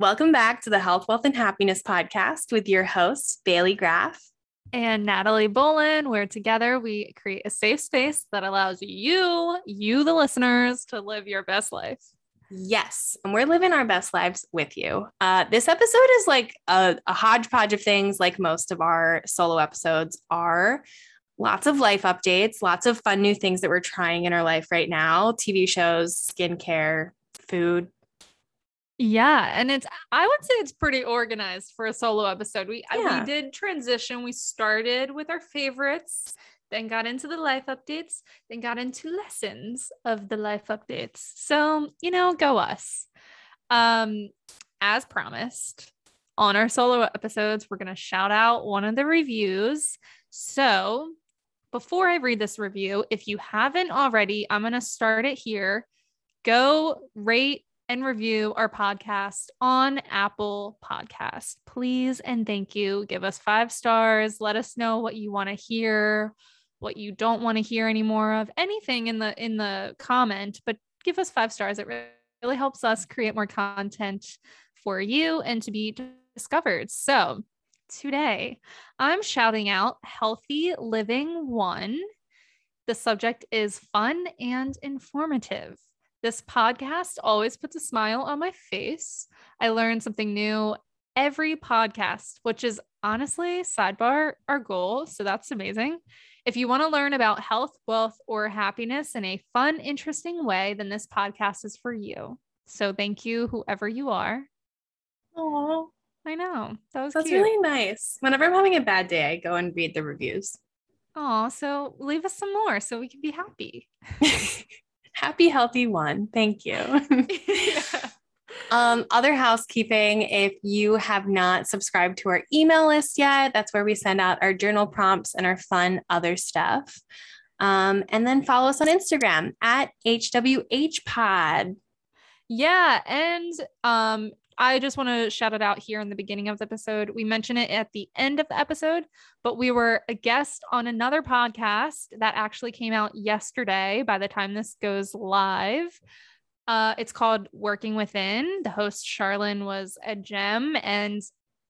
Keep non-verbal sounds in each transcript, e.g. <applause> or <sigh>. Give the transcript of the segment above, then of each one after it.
Welcome back to the Health, Wealth, and Happiness podcast with your hosts, Bailey Graff and Natalie Bolin, where together we create a safe space that allows you, you, the listeners, to live your best life. Yes, and we're living our best lives with you. Uh, this episode is like a, a hodgepodge of things, like most of our solo episodes are. Lots of life updates, lots of fun new things that we're trying in our life right now TV shows, skincare, food, yeah, and it's I would say it's pretty organized for a solo episode. We yeah. we did transition. We started with our favorites, then got into the life updates, then got into lessons of the life updates. So, you know, go us. Um as promised, on our solo episodes, we're going to shout out one of the reviews. So, before I read this review, if you haven't already, I'm going to start it here. Go rate and review our podcast on Apple Podcast. Please and thank you. Give us five stars. Let us know what you want to hear, what you don't want to hear anymore of, anything in the in the comment, but give us five stars. It really helps us create more content for you and to be discovered. So, today I'm shouting out Healthy Living 1. The subject is fun and informative. This podcast always puts a smile on my face. I learn something new every podcast, which is honestly, sidebar, our goal. So that's amazing. If you want to learn about health, wealth, or happiness in a fun, interesting way, then this podcast is for you. So thank you, whoever you are. Oh, I know. That was That's cute. really nice. Whenever I'm having a bad day, I go and read the reviews. Oh, so leave us some more so we can be happy. <laughs> happy, healthy one. Thank you. yeah. <laughs> Um, other housekeeping, if you have not subscribed to our email list yet, that's where we send out our journal prompts and our fun other stuff. Um, and then follow us on Instagram at HWHpod. Yeah. And um, I just want to shout it out here in the beginning of the episode. We mention it at the end of the episode, but we were a guest on another podcast that actually came out yesterday by the time this goes live. Uh, it's called Working Within. The host, Charlene, was a gem, and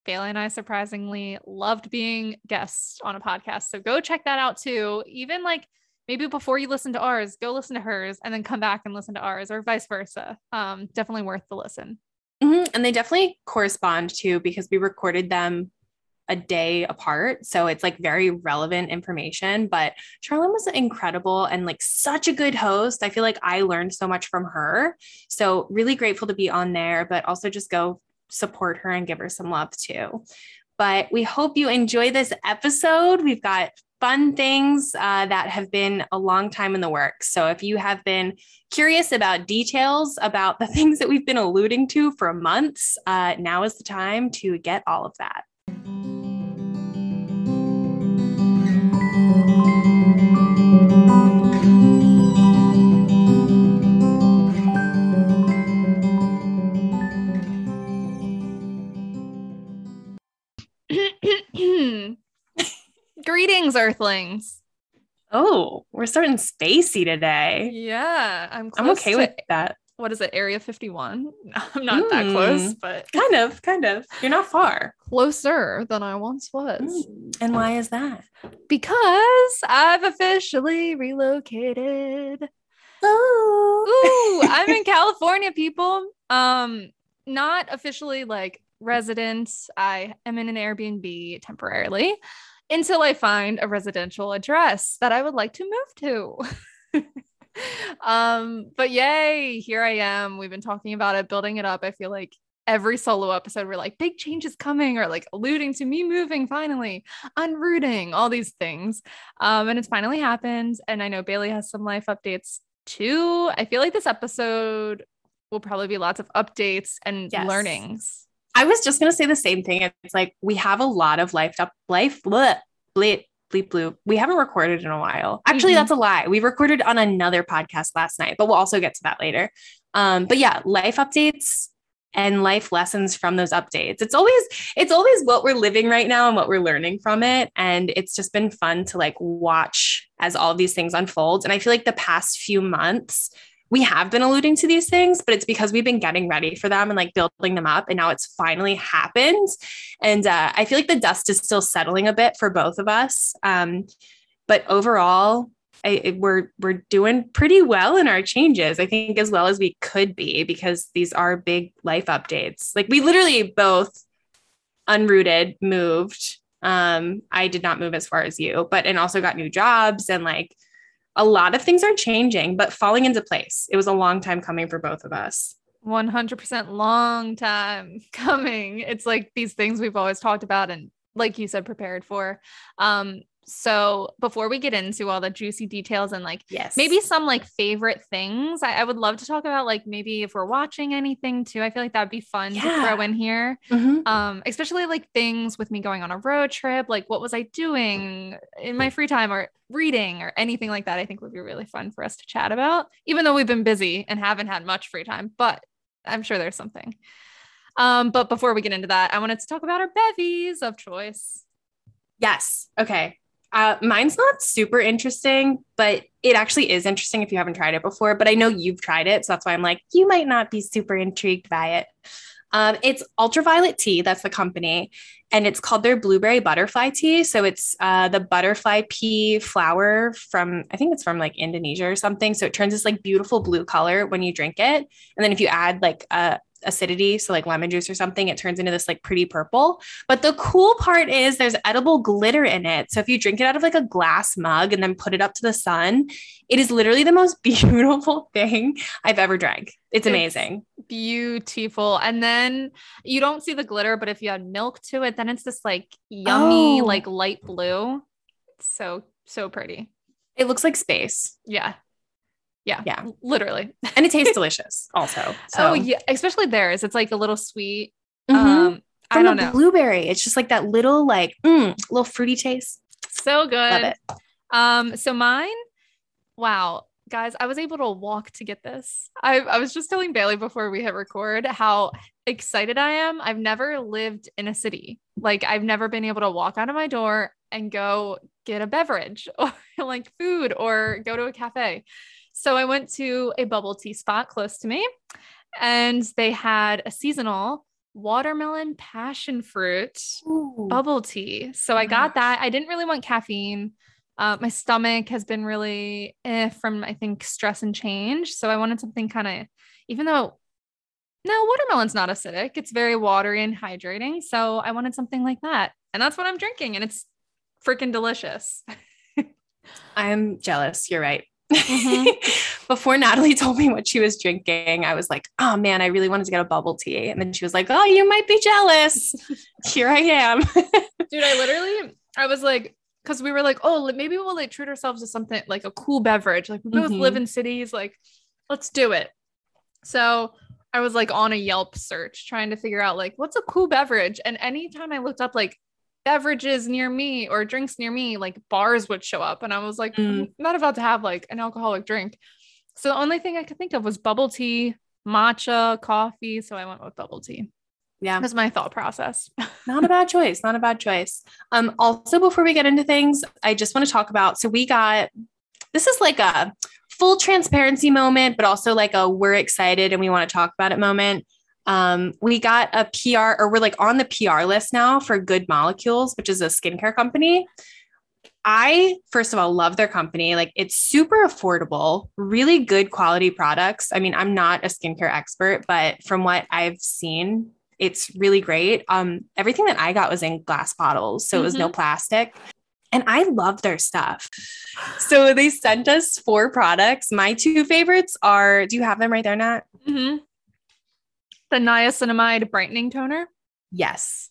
Bailey and I surprisingly loved being guests on a podcast. So go check that out too. Even like maybe before you listen to ours, go listen to hers and then come back and listen to ours, or vice versa. Um, definitely worth the listen. Mm-hmm. And they definitely correspond too because we recorded them a day apart. So it's like very relevant information. But Charlene was incredible and like such a good host. I feel like I learned so much from her. So really grateful to be on there, but also just go support her and give her some love too. But we hope you enjoy this episode. We've got fun things uh, that have been a long time in the works. So if you have been curious about details about the <laughs> things that we've been alluding to for months, uh, now is the time to get all of that. Greetings, Earthlings. Oh, we're starting spacey today. Yeah, I'm. I'm okay to, with that. What is it? Area 51. <laughs> I'm not mm, that close, hmm. but <laughs> kind of, kind of. You're not far. Closer than I once was. Mm. And why is that? Because I've officially relocated. Oh. Ooh, <laughs> I'm in California, people. Um, not officially like residents. I am in an Airbnb temporarily until I find a residential address that I would like to move to. <laughs> um, but yay, here I am. We've been talking about it, building it up. I feel like every solo episode we're like big change is coming or like alluding to me moving finally unrooting all these things um and it's finally happened and i know bailey has some life updates too i feel like this episode will probably be lots of updates and yes. learnings I was just gonna say the same thing. It's like we have a lot of life up life bleh, bleep bleep bloop. We haven't recorded in a while. Actually, mm-hmm. that's a lie. We recorded on another podcast last night, but we'll also get to that later. Um, but yeah, life updates and life lessons from those updates. It's always it's always what we're living right now and what we're learning from it. And it's just been fun to like watch as all these things unfold. And I feel like the past few months we have been alluding to these things, but it's because we've been getting ready for them and like building them up. And now it's finally happened. And uh, I feel like the dust is still settling a bit for both of us. Um, but overall, I, we're we're doing pretty well in our changes. I think as well as we could be because these are big life updates. Like we literally both unrooted, moved. Um, I did not move as far as you, but and also got new jobs and like a lot of things are changing, but falling into place. It was a long time coming for both of us. 100% long time <laughs> coming. It's like these things we've always talked about and like you said prepared for. Um so before we get into all the juicy details and like yes. maybe some like favorite things I, I, would love to talk about like maybe if we're watching anything too i feel like that'd be fun yeah. to throw in here. Mm-hmm. um especially like things with me going on a road trip like what was i doing in my free time or reading or anything like that i think would be really fun for us to chat about even though we've been busy and haven't had much free time but i'm sure there's something. Um but before we get into that i wanted to talk about our bevies of choice. Yes. Okay uh, mine's not super interesting, but it actually is interesting if you haven't tried it before. But I know you've tried it. So that's why I'm like, you might not be super intrigued by it. Um, it's Ultraviolet Tea, that's the company, and it's called their Blueberry Butterfly Tea. So it's uh, the butterfly pea flower from, I think it's from like Indonesia or something. So it turns this like beautiful blue color when you drink it. And then if you add like a, acidity, so like lemon juice or something, it turns into this like pretty purple. But the cool part is there's edible glitter in it. So if you drink it out of like a glass mug and then put it up to the sun, it is literally the most <laughs> beautiful thing I've ever drank. It's amazing. It's beautiful. And then you don't see the glitter, but if you add milk to it, then it's this like yummy, oh. like light blue. so, so pretty. It looks like space. Yeah. Yeah. Yeah. Literally. <laughs> And it tastes delicious also. So. Oh, yeah. Especially theirs. It's like a little sweet. Mm-hmm. Um, I don't know. Blueberry. It's just like that little, like, mm, little fruity taste. So good. Love it. Um, so mine, wow, guys, I was able to walk to get this. I, I was just telling Bailey before we hit record how excited I am. I've never lived in a city. Like I've never been able to walk out of my door and go get a beverage <laughs> or like food or go to a cafe. So I went to a bubble tea spot close to me, and they had a seasonal watermelon passion fruit Ooh. bubble tea. So I got that. I didn't really want caffeine. Uh, my stomach has been really eh, from I think stress and change. So I wanted something kind of, even though no watermelon's not acidic, it's very watery and hydrating. So I wanted something like that, and that's what I'm drinking, and it's freaking delicious. <laughs> I'm jealous. You're right. Mm-hmm. <laughs> Before Natalie told me what she was drinking, I was like, oh man, I really wanted to get a bubble tea. And then she was like, oh, you might be jealous. <laughs> Here I am. <laughs> Dude, I literally, I was like, because we were like, oh, maybe we'll like treat ourselves to something like a cool beverage. Like we both mm-hmm. live in cities, like let's do it. So I was like on a Yelp search trying to figure out like what's a cool beverage. And anytime I looked up like beverages near me or drinks near me, like bars would show up. And I was like, mm. I'm not about to have like an alcoholic drink. So the only thing I could think of was bubble tea, matcha, coffee. So I went with bubble tea. Yeah. That's my thought process. <laughs> not a bad choice. Not a bad choice. Um, also, before we get into things, I just want to talk about so we got this is like a full transparency moment, but also like a we're excited and we want to talk about it moment um, we got a PR or we're like on the PR list now for Good Molecules, which is a skincare company. I, first of all, love their company. Like it's super affordable, really good quality products. I mean, I'm not a skincare expert, but from what I've seen, it's really great. Um, everything that I got was in glass bottles, so mm-hmm. it was no mm-hmm. plastic. And I love their stuff. So they sent us four products. My two favorites are, do you have them right there, Nat? Mm-hmm the niacinamide brightening toner. Yes.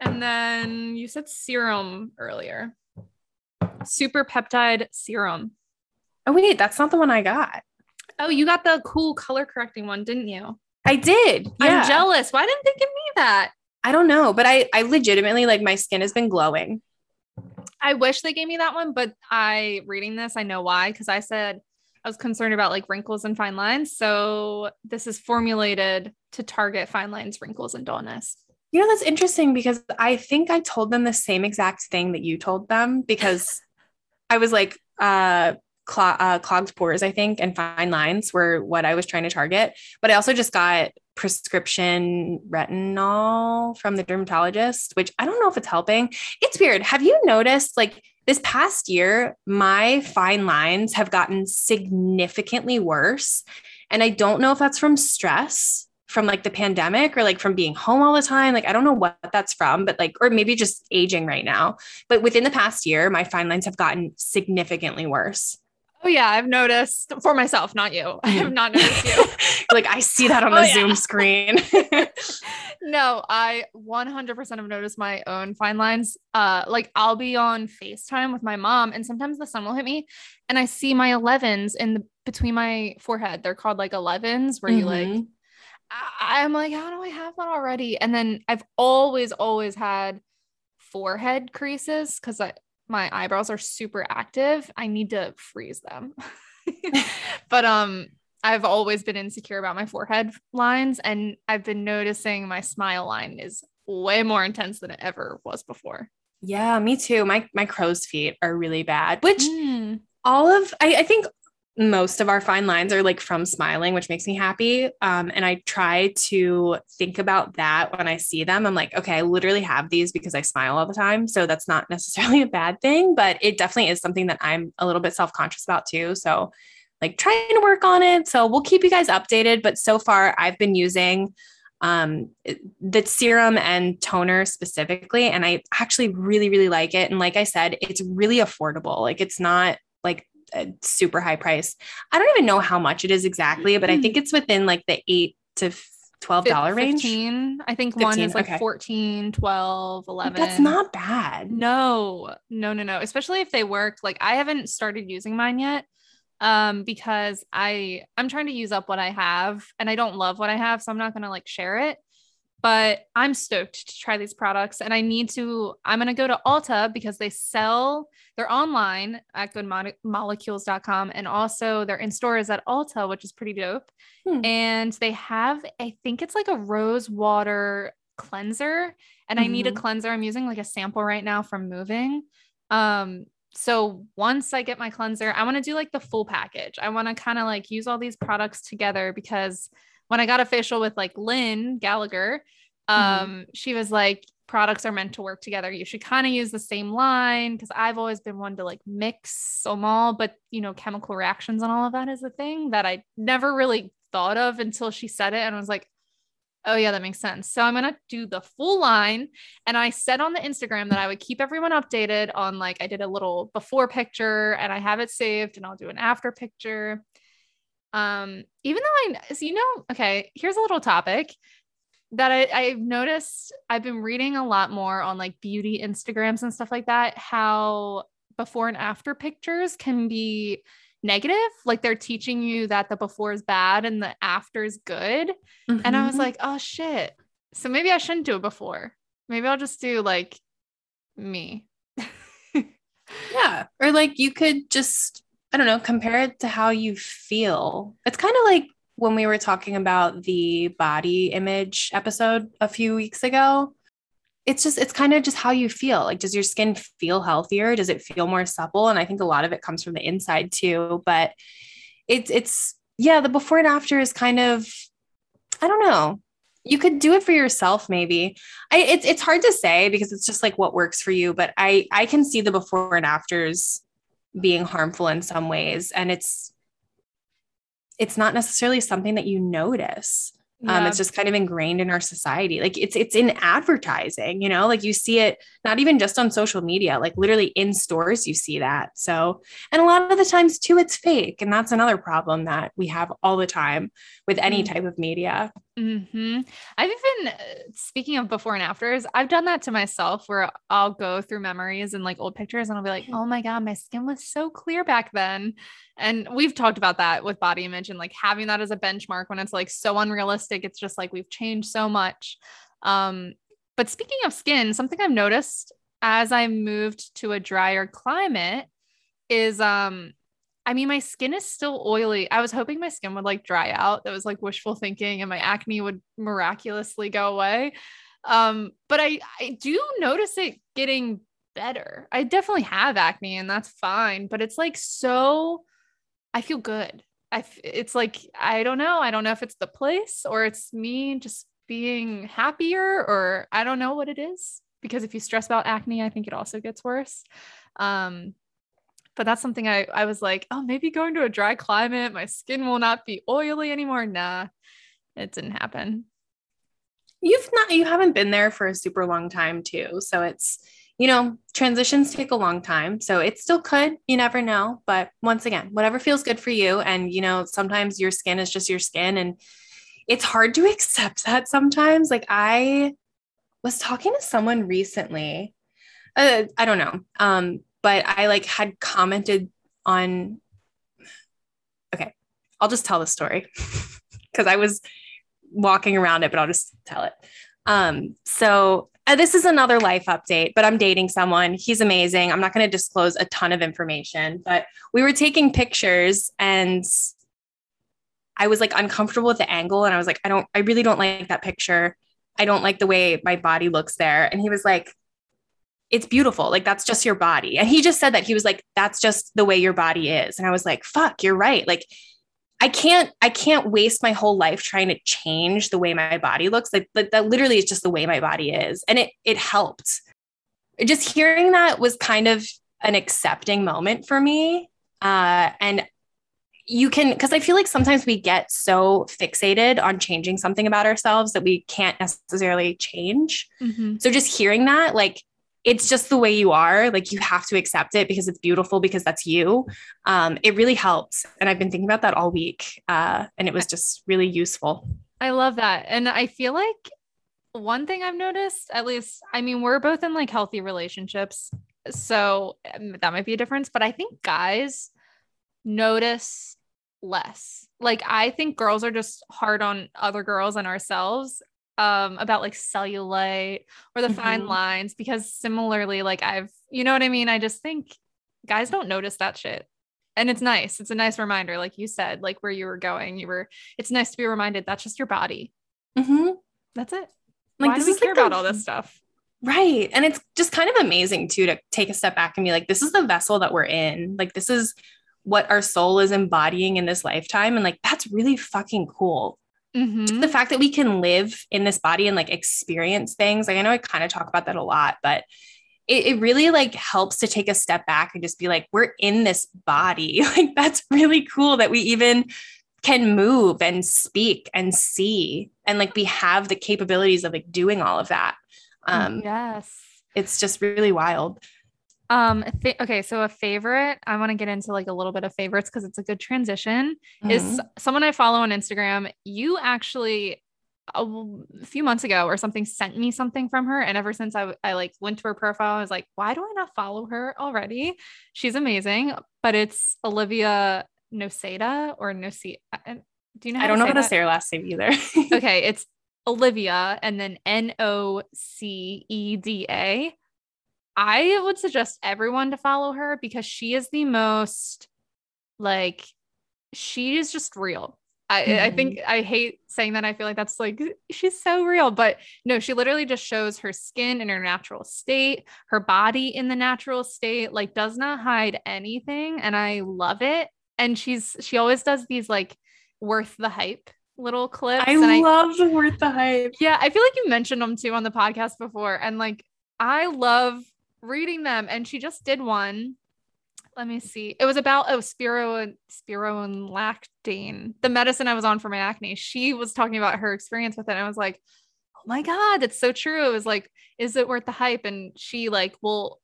And then you said serum earlier. Super peptide serum. Oh, wait, that's not the one I got. Oh, you got the cool color correcting one, didn't you? I did. Yeah. I'm jealous. Why didn't they give me that? I don't know, but I I legitimately like my skin has been glowing. I wish they gave me that one, but I reading this, I know why because I said I was concerned about like wrinkles and fine lines. So this is formulated to target fine lines, wrinkles, and dullness. You know, that's interesting because I think I told them the same exact thing that you told them because <laughs> I was like, uh, uh, clogged pores, I think, and fine lines were what I was trying to target. But I also just got prescription retinol from the dermatologist, which I don't know if it's helping. It's weird. Have you noticed like this past year, my fine lines have gotten significantly worse? And I don't know if that's from stress from like the pandemic or like from being home all the time. Like, I don't know what that's from, but like, or maybe just aging right now. But within the past year, my fine lines have gotten significantly worse. Oh yeah, I've noticed for myself, not you. I have not noticed you. <laughs> like I see that on the oh, Zoom screen. <laughs> no, I 100% have noticed my own fine lines. Uh like I'll be on FaceTime with my mom and sometimes the sun will hit me and I see my 11s in the between my forehead. They're called like 11s where mm-hmm. you like mm-hmm. I'm like, how do I have that already? And then I've always, always had forehead creases because I my eyebrows are super active. I need to freeze them. <laughs> <laughs> but um I've always been insecure about my forehead lines and I've been noticing my smile line is way more intense than it ever was before. Yeah, me too. My my crow's feet are really bad, which mm. all of I, I think most of our fine lines are like from smiling, which makes me happy. Um, and I try to think about that when I see them. I'm like, okay, I literally have these because I smile all the time. So that's not necessarily a bad thing, but it definitely is something that I'm a little bit self conscious about too. So, like, trying to work on it. So, we'll keep you guys updated. But so far, I've been using um the serum and toner specifically and i actually really really like it and like i said it's really affordable like it's not like a super high price. I don't even know how much it is exactly, but I think hmm. it's within like the eight to twelve dollar range. 15. I think 15, one is like okay. 14, 12, 11. That's not bad. No, no, no, no. Especially if they work. Like I haven't started using mine yet um because I I'm trying to use up what I have and I don't love what I have, so I'm not gonna like share it but I'm stoked to try these products. And I need to, I'm going to go to Ulta because they sell, they're online at goodmolecules.com. And also they're in stores at Ulta, which is pretty dope. Hmm. And they have, I think it's like a rose water cleanser. And mm-hmm. I need a mm-hmm. cleanser. I'm using like a sample right now from moving. Um, so once I get my cleanser, I want to do like the full package. I want to kind of like use all these products together because when I got a facial with like Lynn Gallagher, mm-hmm. um, mm-hmm. she was like, products are meant to work together. You should kind of use the same line because I've always been one to like mix them all, but you know, chemical reactions and all of that is a thing that I never really thought of until she said it and I was like, oh yeah, that makes sense. So I'm gonna do the full line. And I said on the Instagram that I would keep everyone updated on like I did a little before picture and I have it saved and I'll do an after picture. Um, even though I, so you know, okay, here's a little topic that I, I've noticed. I've been reading a lot more on like beauty Instagrams and stuff like that. How before and after pictures can be negative, like they're teaching you that the before is bad and the after is good. Mm-hmm. And I was mm-hmm. like, oh shit. So maybe I shouldn't do it before. Maybe I'll just do like me. <laughs> yeah. Or like you could just I don't know, compare it to how you feel. It's kind of like when we were talking about the body image episode a few weeks ago. It's just, it's kind of just how you feel. Like, does your skin feel healthier? Does it feel more supple? And I think a lot of it comes from the inside too. But it's, it's, yeah, the before and after is kind of, I don't know. You could do it for yourself, maybe. I, it's it's hard to say because it's just like what works for you. But I I can see the before and afters being harmful in some ways and it's it's not necessarily something that you notice yeah. Um, it's just kind of ingrained in our society. Like it's it's in advertising, you know, like you see it not even just on social media, like literally in stores, you see that. So, and a lot of the times too, it's fake, and that's another problem that we have all the time with any mm-hmm. type of media. Mm-hmm. I've even speaking of before and afters, I've done that to myself where I'll go through memories and like old pictures, and I'll be like, oh my god, my skin was so clear back then. And we've talked about that with body image and like having that as a benchmark when it's like so unrealistic. It's just like we've changed so much. Um, but speaking of skin, something I've noticed as I moved to a drier climate is um I mean my skin is still oily. I was hoping my skin would like dry out. That was like wishful thinking and my acne would miraculously go away. Um but I I do notice it getting better. I definitely have acne and that's fine, but it's like so I feel good. I it's like I don't know. I don't know if it's the place or it's me just being happier or I don't know what it is because if you stress about acne, I think it also gets worse. Um but that's something I I was like, oh, maybe going to a dry climate, my skin will not be oily anymore. Nah, it didn't happen. You've not you haven't been there for a super long time too. So it's you know, transitions take a long time. So it still could, you never know. But once again, whatever feels good for you. And, you know, sometimes your skin is just your skin. And it's hard to <laughs> accept that sometimes. Like I was talking to someone recently. Uh, I don't know. Um, but I like had commented on okay, I'll just tell the story <laughs> because I was walking around it, but I'll just tell it. Um, so uh, this is another life update, but I'm dating someone. He's amazing. I'm not going to disclose a ton of information, but we were taking pictures and I was like uncomfortable with the angle. And I was like, I don't, I really don't like that picture. I don't like the way my body looks there. And he was like, it's beautiful. Like that's just your body. And he just said that he was like, that's just the way your body is. And I was like, fuck, you're right. Like I can't I can't waste my whole life trying to change the way my body looks. Like, like that literally is just the way my body is. And it it helped. Just hearing that was kind of an accepting moment for me. Uh, and you can because I feel like sometimes we get so fixated on changing something about ourselves that we can't necessarily change. Mm-hmm. So just hearing that, like it's just the way you are. Like you have to accept it because it's beautiful because that's you. Um, it really helps. And I've been thinking about that all week. Uh, and it was just really useful. I love that. And I feel like one thing I've noticed, at least, I mean, we're both in like healthy relationships. So um, that might be a difference, but I think guys notice less. Like I think girls are just hard on other girls and ourselves um about like cellulite or the mm-hmm. fine lines because similarly like I've you know what I mean? I just think guys don't notice that shit. And it's nice. It's a nice reminder like you said like where you were going. You were it's nice to be reminded that's just your body. Mm-hmm. that's it. Like Why this do we is care like the, about all this stuff? Right. And it's just kind of amazing too to take a step back and be like this is the vessel that we're in. Like this is what our soul is embodying in this lifetime. And like that's really fucking cool Mm-hmm. the fact that we can live in this body and like experience things. Like I know I kind of talk about that a lot, but it, it, really like helps to take a step back and just be like, we're in this body. <laughs> Like that's really cool that we even can move and speak and see and like we have the capabilities of like doing all of that. Um yes. It's just really wild. Um, okay, so a favorite, I want to get into like a little bit of favorites because it's a good transition. Mm-hmm. Is someone I follow on Instagram. You actually a few months ago or something sent me something from her and ever since I, I like went to her profile I was like why do I not follow her already she's amazing but it's Olivia Noceda or Noceda do you know I don't know how to say her last name either <laughs> okay it's Olivia and then N O C E D A I would suggest everyone to follow her because she is the most like she is just real. I, mm-hmm. I think I hate saying that. I feel like that's like she's so real, but no, she literally just shows her skin in her natural state, her body in the natural state, like does not hide anything. And I love it. And she's she always does these like worth the hype little clips. I love I, worth the hype. Yeah, I feel like you mentioned them too on the podcast before. And like I love reading them and she just did one. Let me see. It was about oh spiro and spironolactone the medicine i was on for my acne. She was talking about her experience with it and i was like oh my god that's so true. It was like is it worth the hype? And she like will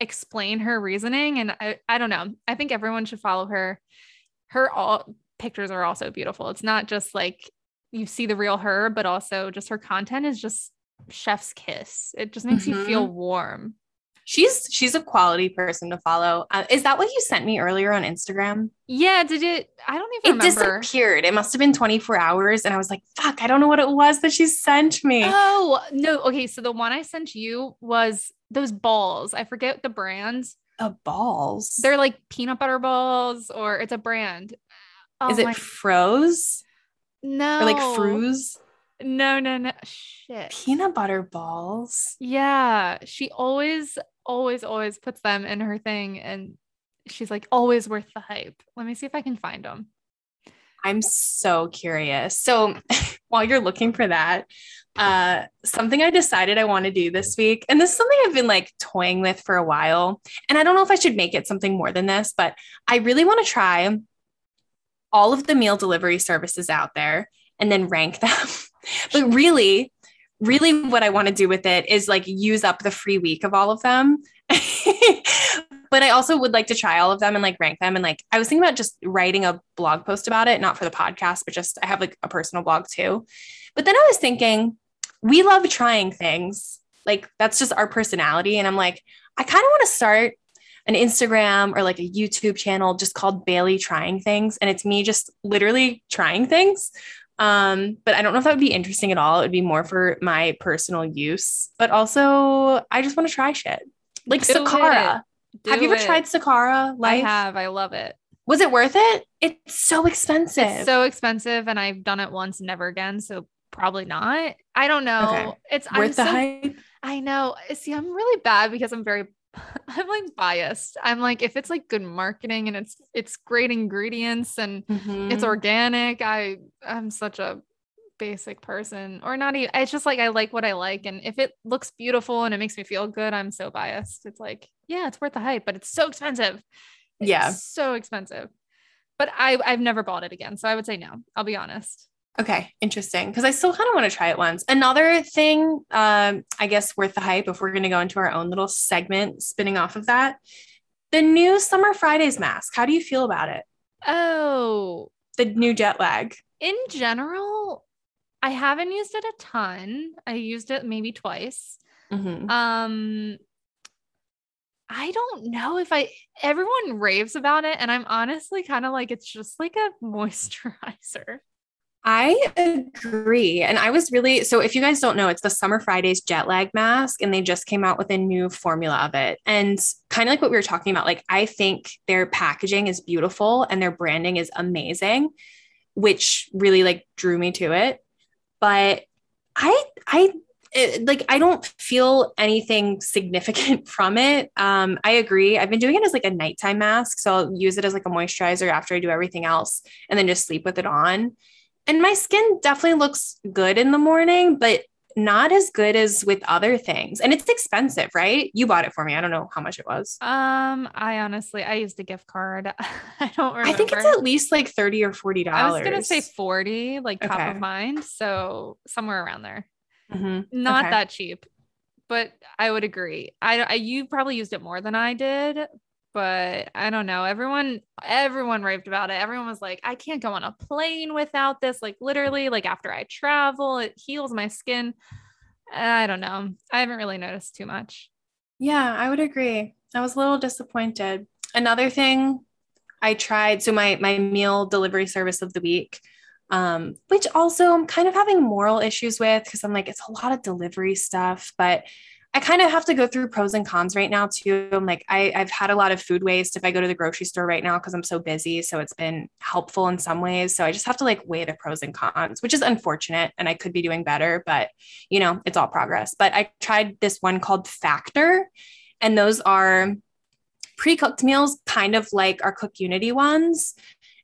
explain her reasoning and i, I don't know. I think everyone should follow her. Her all pictures are also beautiful. It's not just like you see the real her but also just her content is just chef's kiss. It just makes mm-hmm. you feel warm she's she's a quality person to follow. Uh, is that what you sent me earlier on Instagram? Yeah, did it? I don't even. Know. It remember. disappeared. It must have been 24 hours, and I was like, "Fuck, I don't know what it was that she sent me." Oh no, okay. So the one I sent you was those balls. I forget the brands. The balls. They're like peanut butter balls, or it's a brand. Oh, is it my- Froze? No, or like Fruze. No, no, no. Shit. Peanut butter balls. Yeah. She always always always puts them in her thing and she's like always worth the hype. Let me see if I can find them. I'm so curious. So <laughs> while you're looking for that, uh, something I decided I want to do this week, and this is something I've been like toying with for a while. And I don't know if I should make it something more than this, but I really want to try all of the meal delivery services out there and then rank <laughs> them. but really, really what I want to do with it is like use up the free week of all of them. <laughs> but I also would like to try all of them and like rank them. And like I was thinking about just writing a blog post about it, not for the podcast, but just I have like a personal blog too. But then I was thinking, we love trying things. Like that's just our personality. And I'm like, I kind of want to start an Instagram or like a YouTube channel just called Bailey Trying Things. And it's me just literally trying things. Um, but I don't know if that would be interesting at all. It would be more for my personal use, but also I just want to try shit. Like Do Sakara. Have you ever it. tried Sakara? Life? I have. I love it. Was it worth it? It's so expensive. It's so expensive, and I've done it once, never again. So probably not. I don't know. Okay. It's worth I'm the so, hype. I know. See, I'm really bad because I'm very <laughs> I'm like biased. I'm like, if it's like good marketing and it's it's great ingredients and mm-hmm. it's organic, I I'm such a basic person. Or not even it's just like I like what I like. And if it looks beautiful and it makes me feel good, I'm so biased. It's like, yeah, it's worth the hype, but it's so expensive. It's yeah. So expensive. But I I've never bought it again. So I would say no. I'll be honest. Okay, interesting. Because I still kind of want to try it once. Another thing, um, I guess, worth the hype if we're going to go into our own little segment spinning off of that. The new Summer Fridays mask. How do you feel about it? Oh, the new jet lag. In general, I haven't used it a ton. I used it maybe twice. Mm-hmm. Um, I don't know if I everyone raves about it and I'm honestly kind of like it's just like a <laughs> moisturizer. I agree. And I was really so if you guys don't know, it's the Summer Fridays jet lag mask, and they just came out with a new formula of it. And kind of like what we were talking about, like I think their packaging is beautiful and their branding is amazing, which really like drew me to it. But I I it, like I don't feel anything significant <laughs> from it. Um, I agree. I've been doing it as like a nighttime mask, so I'll use it as like a moisturizer after I do everything else, and then just sleep with it on and my skin definitely looks good in the morning, but not as good as with other things. And it's expensive, right? You bought it for me. I don't know how much it was. Um, I honestly I used a gift card. <laughs> I don't remember. I think it's at least like 30 or 40 dollars. I was gonna say 40, like top okay. of mind. So somewhere around there. Mm-hmm. Not okay. that cheap, but I would agree. I, I you probably used it more than I did, but I don't know. Everyone, everyone raved about it. Everyone was like, I can't go on a plane without this. Like literally, like after I travel, it heals my skin. I don't know. I haven't really noticed too much. Yeah, I would agree. I was a little disappointed. Another thing I tried, so my my meal delivery service of the week, um, which also I'm kind of having moral issues with because I'm like, it's a lot of delivery stuff, but I kind of have to go through pros and cons right now too. I'm like, I, I've had a lot of food waste if I go to the grocery store right now because I'm so busy. So it's been helpful in some ways. So I just have to like weigh the pros and cons, which is unfortunate. And I could be doing better, but you know, it's all progress. But I tried this one called Factor, and those are pre-cooked meals, kind of like our Cook Unity ones.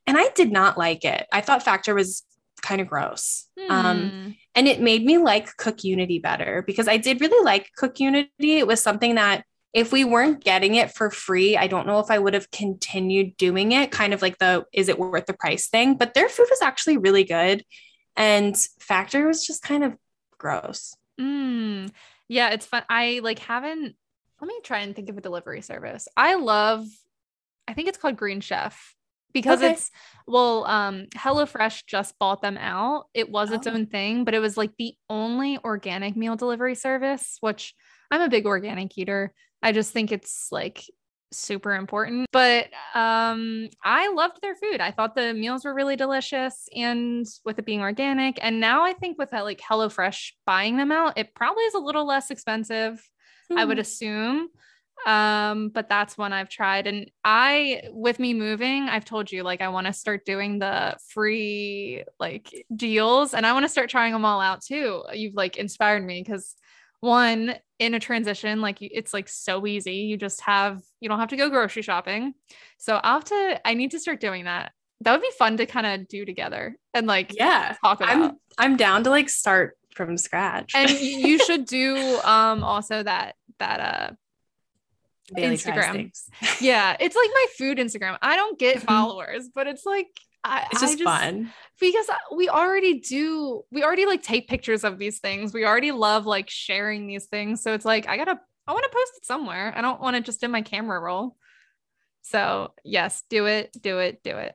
And I did not like it. I thought Factor was kind of gross. Um, hmm. Um, and it made me like Cook Unity better because I did really like Cook Unity. It was something that if we weren't getting it for free, I don't know if I would have continued doing it, kind of like the is it worth the price thing. But their food was actually really good. And Factor was just kind of gross. Mm. Yeah, it's fun. I like haven't, let me try and think of a delivery service. I love, I think it's called Green Chef because okay. it's well um HelloFresh just bought them out. It was its oh. own thing, but it was like the only organic meal delivery service, which I'm a big organic eater. I just think it's like super important. But um I loved their food. I thought the meals were really delicious and with it being organic. And now I think with that like HelloFresh buying them out, it probably is a little less expensive. I would hmm. assume um but that's one i've tried and i with me moving i've told you like i want to start doing the free like deals and i want to start trying them all out too. You've like inspired me because one in a transition like it's like so easy. You just have you don't have to go grocery shopping. So i'll have to i need to start doing that. That would be fun to kind of do together and like yeah. talk about. I'm i'm down to like start from scratch. And <laughs> you should do um also that that uh Bailey Instagram. yeah, it's like my food Instagram. I don't get <laughs> followers, but it's like I, it's just, just, fun because we already do. We already like take pictures of these things. We already love like sharing these things. So it's like I gotta. I want to post it somewhere. I don't want to just in my camera roll. So yes, do it, do it, do it.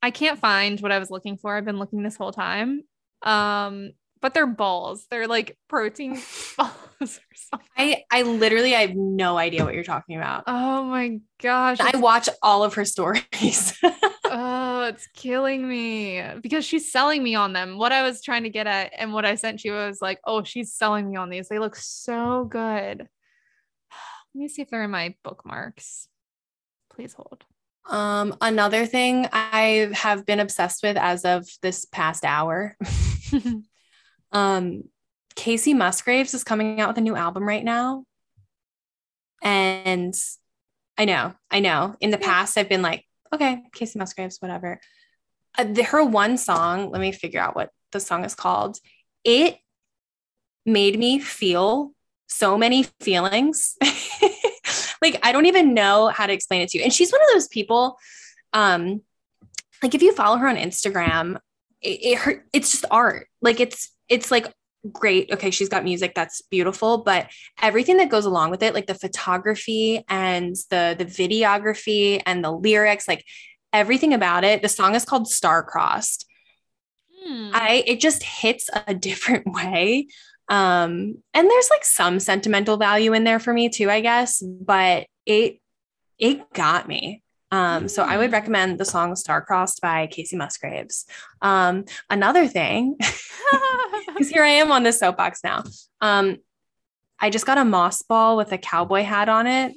I can't find what I was looking for. I've been looking this whole time. Um, but they're balls. They're like protein <laughs> balls <laughs> or something. I I literally I have no idea what you're talking about. Oh my gosh. I watch all of her stories. <laughs> oh, it's killing me because she's selling me on them. What I was trying to get at and what I sent you was like, oh, she's selling me on these. They look so good. <sighs> Let me see if they're in my bookmarks. Please hold. Um, another thing I have been obsessed with as of this past hour <laughs> Um, Kacey Musgraves is coming out with a new album right now. And I know, I know. In the past, I've been like, okay, Kacey Musgraves, whatever. Uh, the, her one song, let me figure out what the song is called. It made me feel so many feelings. <laughs> like I don't even know how to explain it to you. And she's one of those people. Um, like if you follow her on Instagram, it, it her, it's just art. Like it's it's like great okay she's got music that's beautiful but everything that goes along with it like the photography and the the videography and the lyrics like everything about it the song is called star-crossed. Hmm. i it just hits a <laughs> different way. Um and there's like some sentimental value in there for me too i guess but it it got me um, so I would mm. recommend the song Star-Crossed by Kacey Musgraves. Um, another thing, <laughs> because here I am on this soapbox now. Um, I just got a moss ball with a cowboy hat on it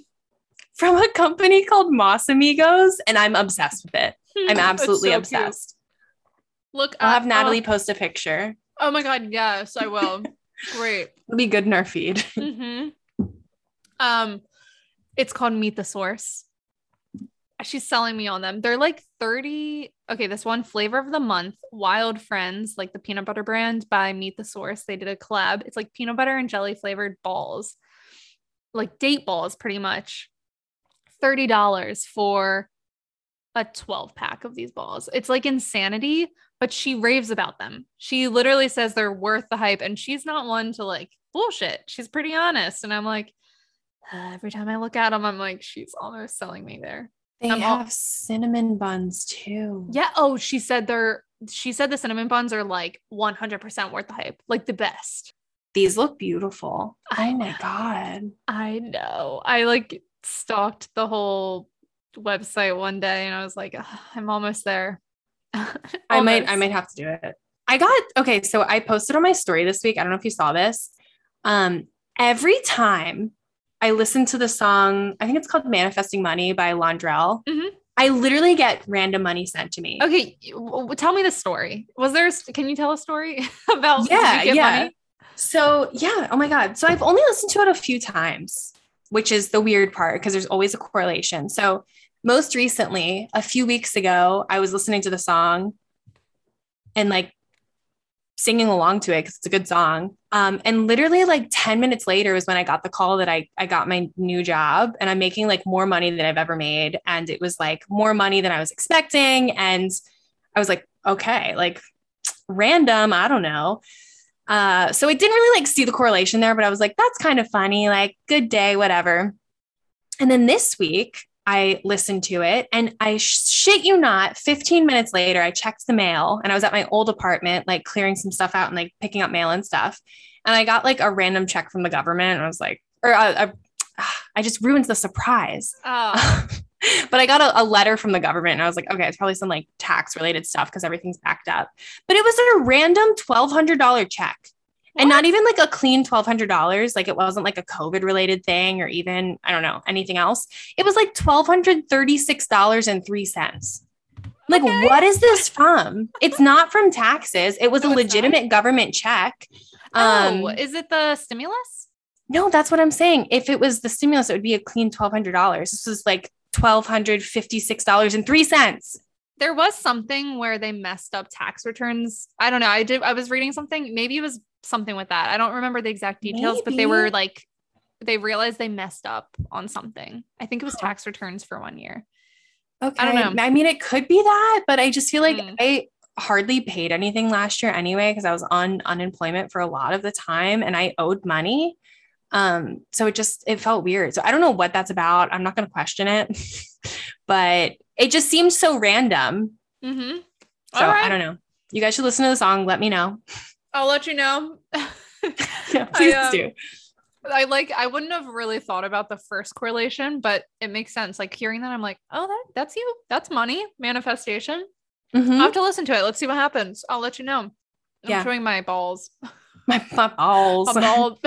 from a company called Moss Amigos, and I'm obsessed with it. I'm absolutely so obsessed. Cute. Look, I'll have Natalie post a picture. Oh my god, yes, I will. <laughs> Great. It'll be good in our feed. Mm-hmm. Um, it's called Meet the Source she's selling me on them. They're like 30. Okay, this one flavor of the month, Wild Friends, like the peanut butter brand by Meet the Source. They did a collab. It's like peanut butter and jelly flavored balls, like date balls, pretty much. $30 for a 12 pack of these balls. It's like insanity, but she raves about them. She literally says they're worth the hype, and she's not one to like bullshit. She's pretty honest. And I'm like, uh, <sighs> every time I look at them, I'm like, she's almost selling me there. They I'm have all- cinnamon buns too. Yeah. Oh, she said they're she said the cinnamon buns are like 100% worth the hype, like the best. These look beautiful. I oh my god. I know. I like stalked the whole website one day and I was like, I'm almost there. <laughs> I might I might have to do it. I got okay, so I posted on my story this week. I don't know if you saw this. Um every time I listened to the song, I think it's called Manifesting Money by Londrelle. Mm-hmm. I literally get random money sent to me. Okay. Tell me the story. Was there, can you tell a story <laughs> about yeah, yeah. Money? So, yeah. Oh my God. So I've only listened to it a few times, which is the weird part because there's always a correlation. So, most recently, a few weeks ago, I was listening to the song and like singing along to it because it's a good song. Um, and literally like 10 minutes later was when I got the call that I, I got my new job and I'm making like more money than I've ever made. And it was like more money than I was expecting. And I was like, okay, like random, I don't know. Uh, so it didn't really like see the correlation there, but I was like, that's kind of funny, like good day, whatever. And then this week, I listened to it and I shit you not, 15 minutes later, I checked the mail and I was at my old apartment, like clearing some stuff out and like picking up mail and stuff. And I got like a random check from the government. And I was like, or uh, uh, <sighs> I just ruined the surprise. Oh. <laughs> but I got a, a, letter from the government and I was like, okay, it's probably some like tax related stuff because everything's backed up. But it was a random $1,200 check and not even like a clean $1200 like it wasn't like a covid related thing or even i don't know anything else it was like $1236.03 like okay. what is this from it's not from taxes it was a legitimate government check Um, oh, is it the stimulus? No, that's what I'm saying. If it was the stimulus, it would be a clean twelve hundred dollars. This is like twelve hundred fifty six dollars and three cents. There was something where they messed up tax returns. I don't know. I did. I was reading something. Maybe it was something with that. I don't remember the exact details, Maybe. but they were like they realized they messed up on something. I think it was tax returns for one year. Okay. I don't know. I mean, it could be that, but I just feel like mm. I hardly paid anything last year anyway because I was on unemployment for a lot of the time and I owed money. Um, so it just it felt weird. So I don't know what that's about. I'm not going to question it, <laughs> but it just seemed so random. Mm-hmm. So right. I don't know. You guys should listen to the song. Let me know. <laughs> I'll let you know. <laughs> yeah, <laughs> please I, um, do. I like I wouldn't have really thought about the first correlation, but it makes sense. Like hearing that, I'm like, oh, that that's you. That's money manifestation. Mm-hmm. I'll have to listen to it. Let's see what happens. I'll let you know. I'm yeah. showing my balls. <laughs> My, my balls. my balls.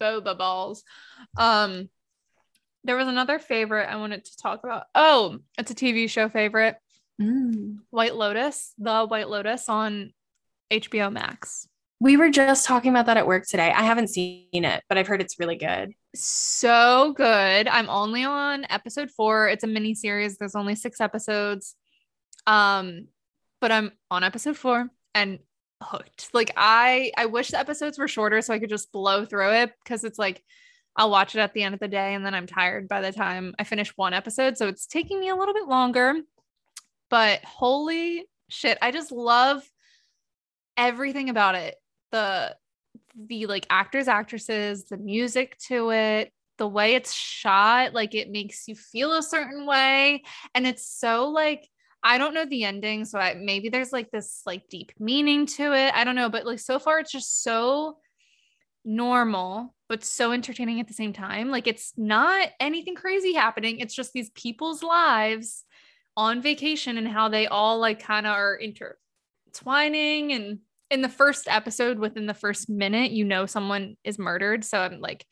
boba balls. Um, there was another favorite I wanted to talk about. Oh, it's a TV show favorite. Mm. White Lotus, the White Lotus on HBO Max. We were just talking about that at work today. I haven't seen it, but I've heard it's really good. So good. I'm only on episode four. It's a mini series. There's only six episodes. Um, but I'm on episode four and hooked. Like I I wish the episodes were shorter so I could just blow through it because it's like I'll watch it at the end of the day and then I'm tired by the time I finish one episode. So it's taking me a little bit longer. But holy shit, I just love everything about it the the like actors actresses the music to it the way it's shot like it makes you feel a certain way. And it's so like I don't know the ending so I, maybe there's like this like deep meaning to it. I don't know but like so far it's just so normal but so entertaining at the same time. Like it's not anything crazy happening. It's just these people's lives on vacation and how they all like kind of are intertwining and in the first episode, within the first minute, you know someone is murdered. So I'm like,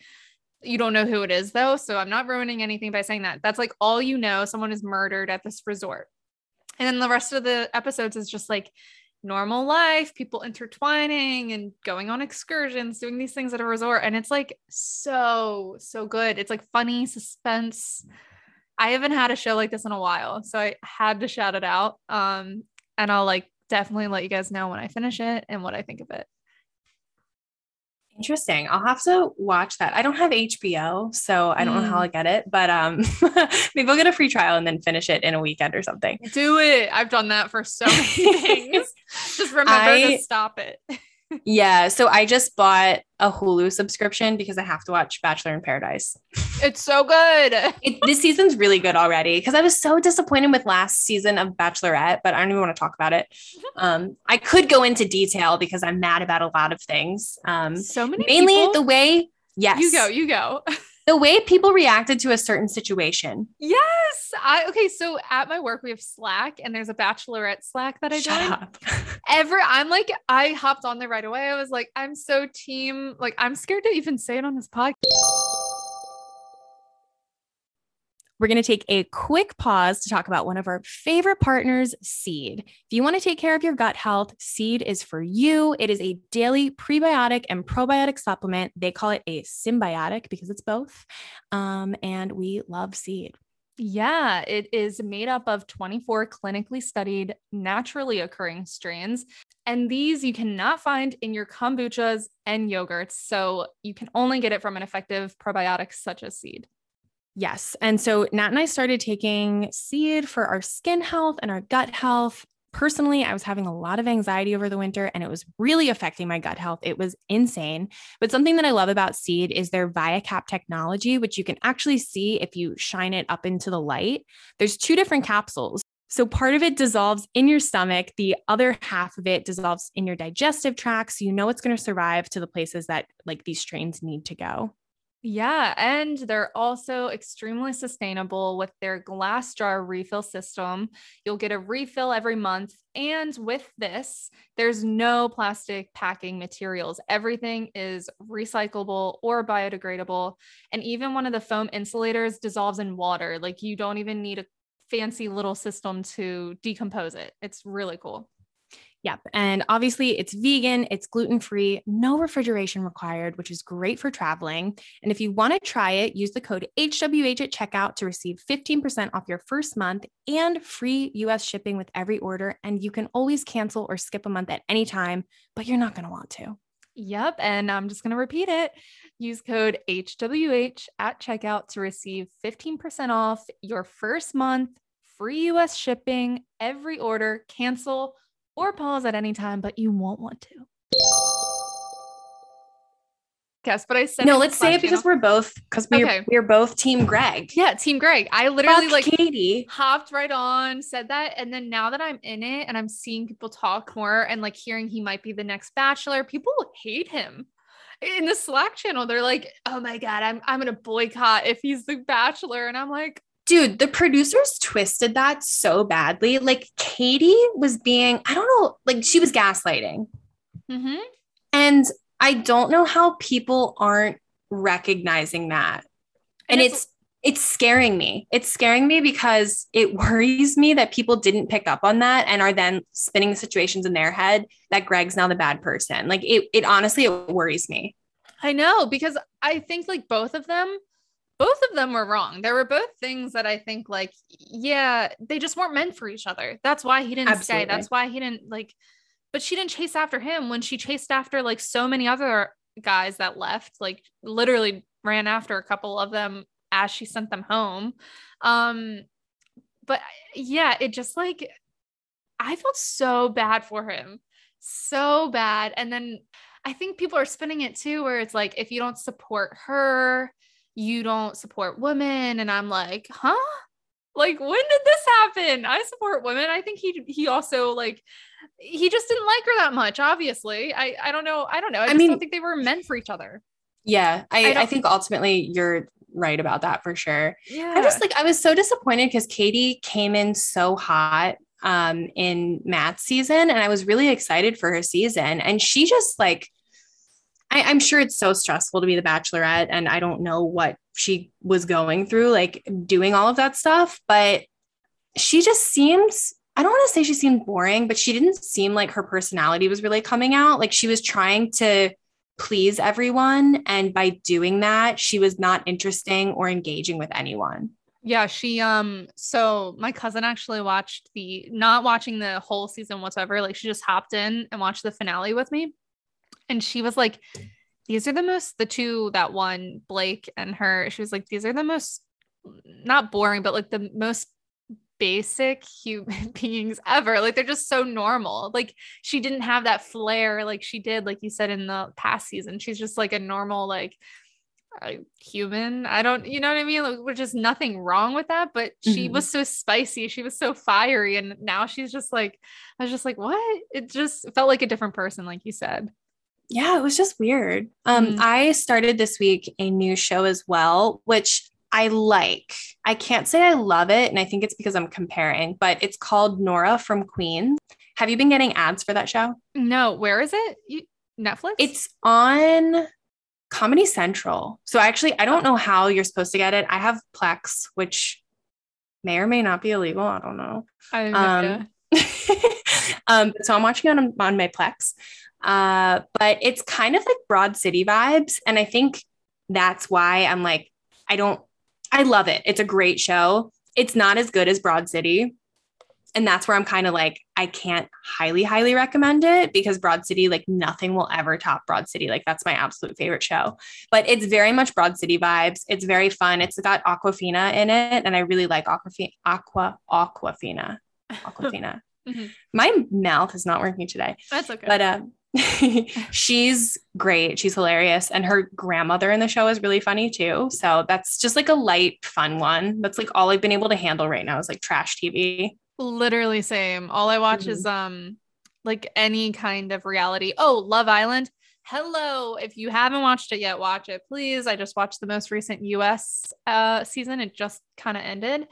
you don't know who it is though. So I'm not ruining anything by saying that. That's like all you know. Someone is murdered at this resort. And then the rest of the episodes is just like normal life, people intertwining and going on excursions, doing these things at a resort. And it's like so, so good. It's like funny suspense. I haven't had a show like this in a while. So I had to shout it out. Um, and I'll like definitely let you guys know when I finish it and what I think of it. Interesting. I'll have to watch that. I don't have HBO, so I don't mm. know how mm. I'll get it, but um <laughs> maybe I'll get a free trial and then finish it in a weekend or something. Do it. I've done that for so many <laughs> things. Just remember I, to stop it yeah. So I just bought a Hulu subscription because I have to watch Bachelor in Paradise. It's so good. <laughs> it, this season's really good already because I was so disappointed with last season of Bachelorette, but I don't even want to talk about it. <laughs> Um, I could go into detail because I'm mad about a lot of things. Um, so many mainly people? the way. Yes. You go. You go. <laughs> the way people reacted to a certain situation. Yes. I okay, so at my work we have Slack and there's a bachelorette Slack that I Shut joined. Up. Ever I'm like I hopped on there right away. I was like I'm so team like I'm scared to even say it on this podcast. We're going to take a quick pause to talk about one of our favorite partners, Seed. If you want to take care of your gut health, Seed is for you. It is a daily prebiotic and probiotic supplement. They call it a symbiotic because it's both. Um, and we love Seed. Yeah, it is made up of 24 clinically studied, naturally occurring strains. And these you cannot find in your kombuchas and yogurts. So you can only get it from an effective probiotic such as seed. Yes. And so Nat and I started taking seed for our skin health and our gut health. Personally, I was having a lot of anxiety over the winter and it was really affecting my gut health. It was insane. But something that I love about seed is their ViaCap technology, which you can actually see if you shine it up into the light. There's two different capsules. So part of it dissolves in your stomach, the other half of it dissolves in your digestive tract. So you know it's going to survive to the places that like these strains need to go. Yeah, and they're also extremely sustainable with their glass jar refill system. You'll get a refill every month. And with this, there's no plastic packing materials. Everything is recyclable or biodegradable. And even one of the foam insulators dissolves in water. Like you don't even need a fancy little system to decompose it. It's really cool. Yep. And obviously, it's vegan, it's gluten free, no refrigeration required, which is great for traveling. And if you want to try it, use the code HWH at checkout to receive 15% off your first month and free US shipping with every order. And you can always cancel or skip a month at any time, but you're not going to want to. Yep. And I'm just going to repeat it. Use code HWH at checkout to receive 15% off your first month, free US shipping, every order, cancel or pause at any time, but you won't want to. Yes, but I said no. Let's say it because we're both because we're okay. we're both Team Greg. Yeah, Team Greg. I literally Fuck like Katie hopped right on, said that, and then now that I'm in it and I'm seeing people talk more and like hearing he might be the next Bachelor, people hate him in the Slack channel. They're like, "Oh my god, I'm I'm gonna boycott if he's the Bachelor," and I'm like, dude, the producers twisted that so badly. Like Katie was being, I don't know, like she was gaslighting. Mm-hmm. And I don't know how people aren't recognizing that. And, and it's, it's it's scaring me. It's scaring me because it <laughs> worries me that people didn't pick up on that and are then spinning the situations in their head that Greg's now the bad person. Like it it honestly it worries me. I know because I think like both of them both of them were wrong. There were both things that I think like, yeah, they just weren't meant for each other. That's why he didn't Absolutely. stay. That's why he didn't like, but she didn't chase after him when she chased after like so many other guys that left, like literally ran after a couple of them as she sent them home. Um, but yeah, it just like, I felt so bad for him. So bad. And then I think people are spinning it too, where it's like, if you don't support her, you don't support women. And i'm like huh? Like when did this happen? I support women. I think he he also like he just didn't like her that much obviously. I i don't know. I don't know. I, I mean, don't think they were meant for each other. Yeah i I, I think ultimately you're right about that for sure. Yeah. I just like i was so disappointed because katie came in so hot um in matt's season and i was really excited for her season. And she just like I, am sure it's so stressful to be the bachelorette, and I don't know what she was going through, like doing all of that stuff. But she just seems, I don't want to say she seemed boring, but she didn't seem like her personality was really coming out. Like she was trying to please everyone. And by doing that, she was not interesting or engaging with anyone. Yeah, she um so my cousin actually watched the not watching the whole season whatsoever. Like she just hopped in and watched the finale with me and she was like these are the most the two that won blake and her she was like these are the most not boring but like the most basic human <laughs> beings ever. Like they're just so normal. Like she didn't have that flair like she did like you said in the past season. She's just like a normal like uh, human. I don't you know what i mean? Like, which is nothing wrong with that but she mm-hmm. was so spicy. She was so fiery. And now she's just like i was just like what? It just felt like a different person like you said yeah, it was just weird. Um, mm. I started this week a new show as well, which I like. I can't say I love it, and I think it's because I'm comparing, but it's called Nora from Queens. Have you been getting ads for that show? No, where is it? You, Netflix? It's on Comedy Central. So actually, I don't oh. know how you're supposed to get it. I have Plex, which may or may not be illegal. I don't know. I um, <laughs> um, so I'm watching it on, on my Plex. Uh, but it's kind of like Broad City vibes. And I think that's why I'm like, I don't, I love it. It's a great show. It's not as good as Broad City. And that's where I'm kind of like, I can't highly, highly recommend it because Broad City, like nothing will ever top Broad City. Like that's my absolute favorite show. But it's very much Broad City vibes. It's very fun. It's got Awkwafina in it. And I really like Awkwafina, Aqua, Awkwafina, <laughs> Awkwafina. mm-hmm. My mouth is not working today. That's okay. But uh, <laughs> she's great. She's hilarious. And her grandmother in the show is really funny too. So that's just like a light, fun one. That's like all I've been able to handle right now is like trash TV. Literally same. All I watch mm-hmm. is um like any kind of reality. Oh, Love Island. Hello. If you haven't watched it yet, watch it, please. I just watched the most recent US uh season. It just kind of ended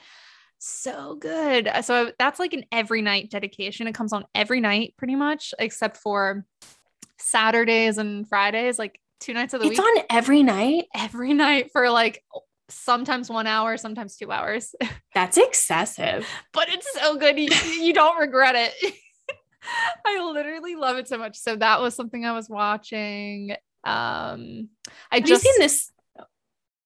so good. Uh, so that's like an every night dedication. It comes on every night pretty much, except for Saturdays and Fridays, like two nights of the it's week. It's on every night? Every night for like sometimes one hour, sometimes two hours. <laughs> That's excessive. but it's so good. You, you don't regret it. <laughs> I literally love it so much. So that was something I was watching. Um, I Have just you seen this.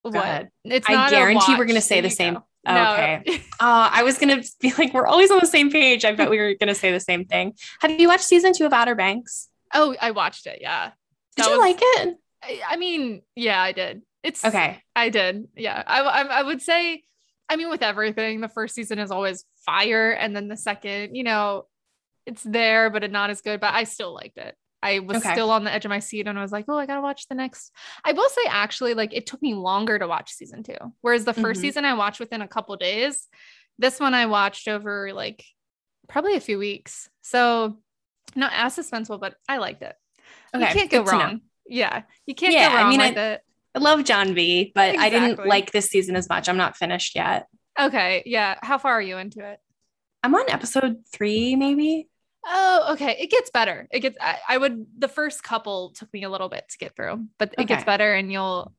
what? It's I guarantee we're gonna say There the same- go. Oh, No. okay. <laughs> Uh, I was gonna be like, we're always on the same page. I bet we were gonna say the same thing. Have you watched season two of Outer Banks? oh, I watched it. Yeah. Did That you was- like it? I, I mean, yeah, I did. It's Okay. I did. Yeah. I, I I would say, I mean, with everything, the first season is always fire, and then the second, you know, it's there, but it not as good. But I still liked it. I was Okay. still on the edge of my seat, and I was like, oh, I gotta watch the next. I will say, actually, like it took me longer to watch season two, whereas the 1st Mhm. season I watched within a couple days. This one I watched over like probably a few weeks. So not as suspenseful, but I liked it. Okay. you can't go to wrong. Yeah, you can't Yeah, go I wrong mean, with I- it. I love John B, but I didn't like this season as much. I'm not finished yet. Okay, yeah. How far are you into it? I'm on episode three, maybe. Oh, okay. It gets better. It gets. I, I would. The first couple took me a little bit to get through, but it gets better, and you'll.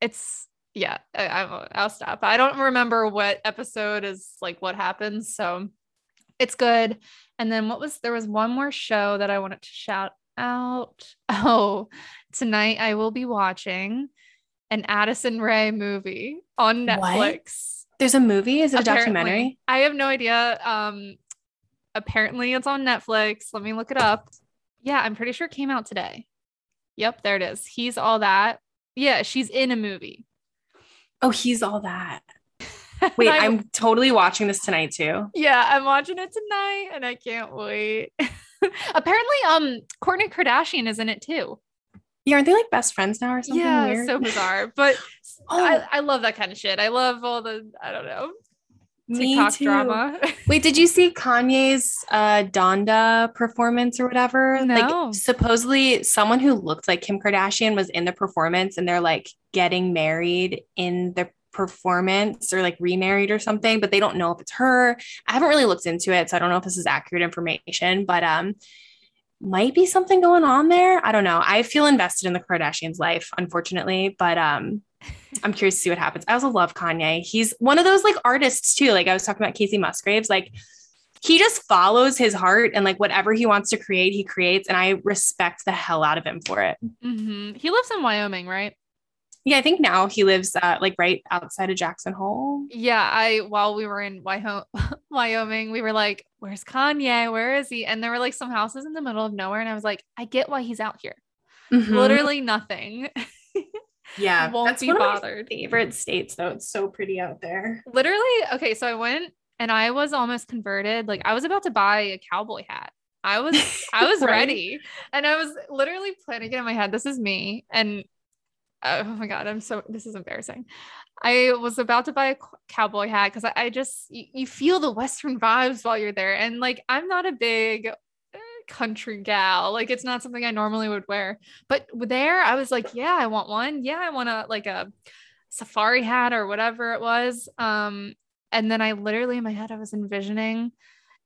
It's yeah. I, I'll stop. I don't remember what episode is like what happens, so it's good. And then what was there was one more show that I wanted to shout out. <laughs> Oh, tonight I will be watching an Addison Rae movie on What? Netflix. There's a movie. Is it a Apparently. documentary? I have no idea. Um, apparently it's on Netflix. Let me look it up. Yeah, I'm pretty sure it came out today. Yep, there it is. He's all that. Yeah, she's in a movie. Oh, he's all that. <laughs> Wait, I- I'm totally watching this tonight too. yeah, I'm watching it tonight, and I can't wait. <laughs> apparently, um, Kourtney Kardashian is in it too. Yeah, aren't they like best friends now or something yeah, weird? so bizarre. But <laughs> Oh. I, I love that kind of shit. I love all the I don't know TikTok too. drama. Wait, did you see Kanye's uh Donda performance or whatever? No. Like supposedly someone who looked like Kim Kardashian was in the performance and they're like getting married in the performance or like remarried or something, but they don't know if it's her. I haven't really looked into it, so I don't know if this is accurate information, but um might be something going on there. I don't know. I feel invested in the Kardashians' life, unfortunately, but um I'm curious to see what happens. I also love Kanye. He's one of those like artists too. Like I was talking about Kacey Musgraves, like he just follows his heart and like whatever he wants to create, he creates. And I respect the hell out of him for it. Mhm. He lives in Wyoming, right? Yeah, I think now he lives uh, like right outside of Jackson Hole. Yeah, I while we were in <laughs> Wyoming, we were like, "Where's Kanye? Where is he?" And there were like some houses in the middle of nowhere, and I was like, "I get why he's out here. Mhm. Literally nothing. <laughs> yeah, won't that's be one of my bothered." favorite states though. It's so pretty out there. Literally, okay. So I went and I was almost converted. Like I was about to buy a cowboy hat. I was <laughs> I was Right. ready, and I was literally planning it in my head. This is me, and oh my god, I'm so this is embarrassing. I was about to buy a cowboy hat because I, I just you, you feel the western vibes while you're there, and like I'm not a big country gal. Like it's not something I normally would wear, but there I was like, yeah, I want one. Yeah, I want a like a safari hat or whatever it was. Um, and then I literally in my head I was envisioning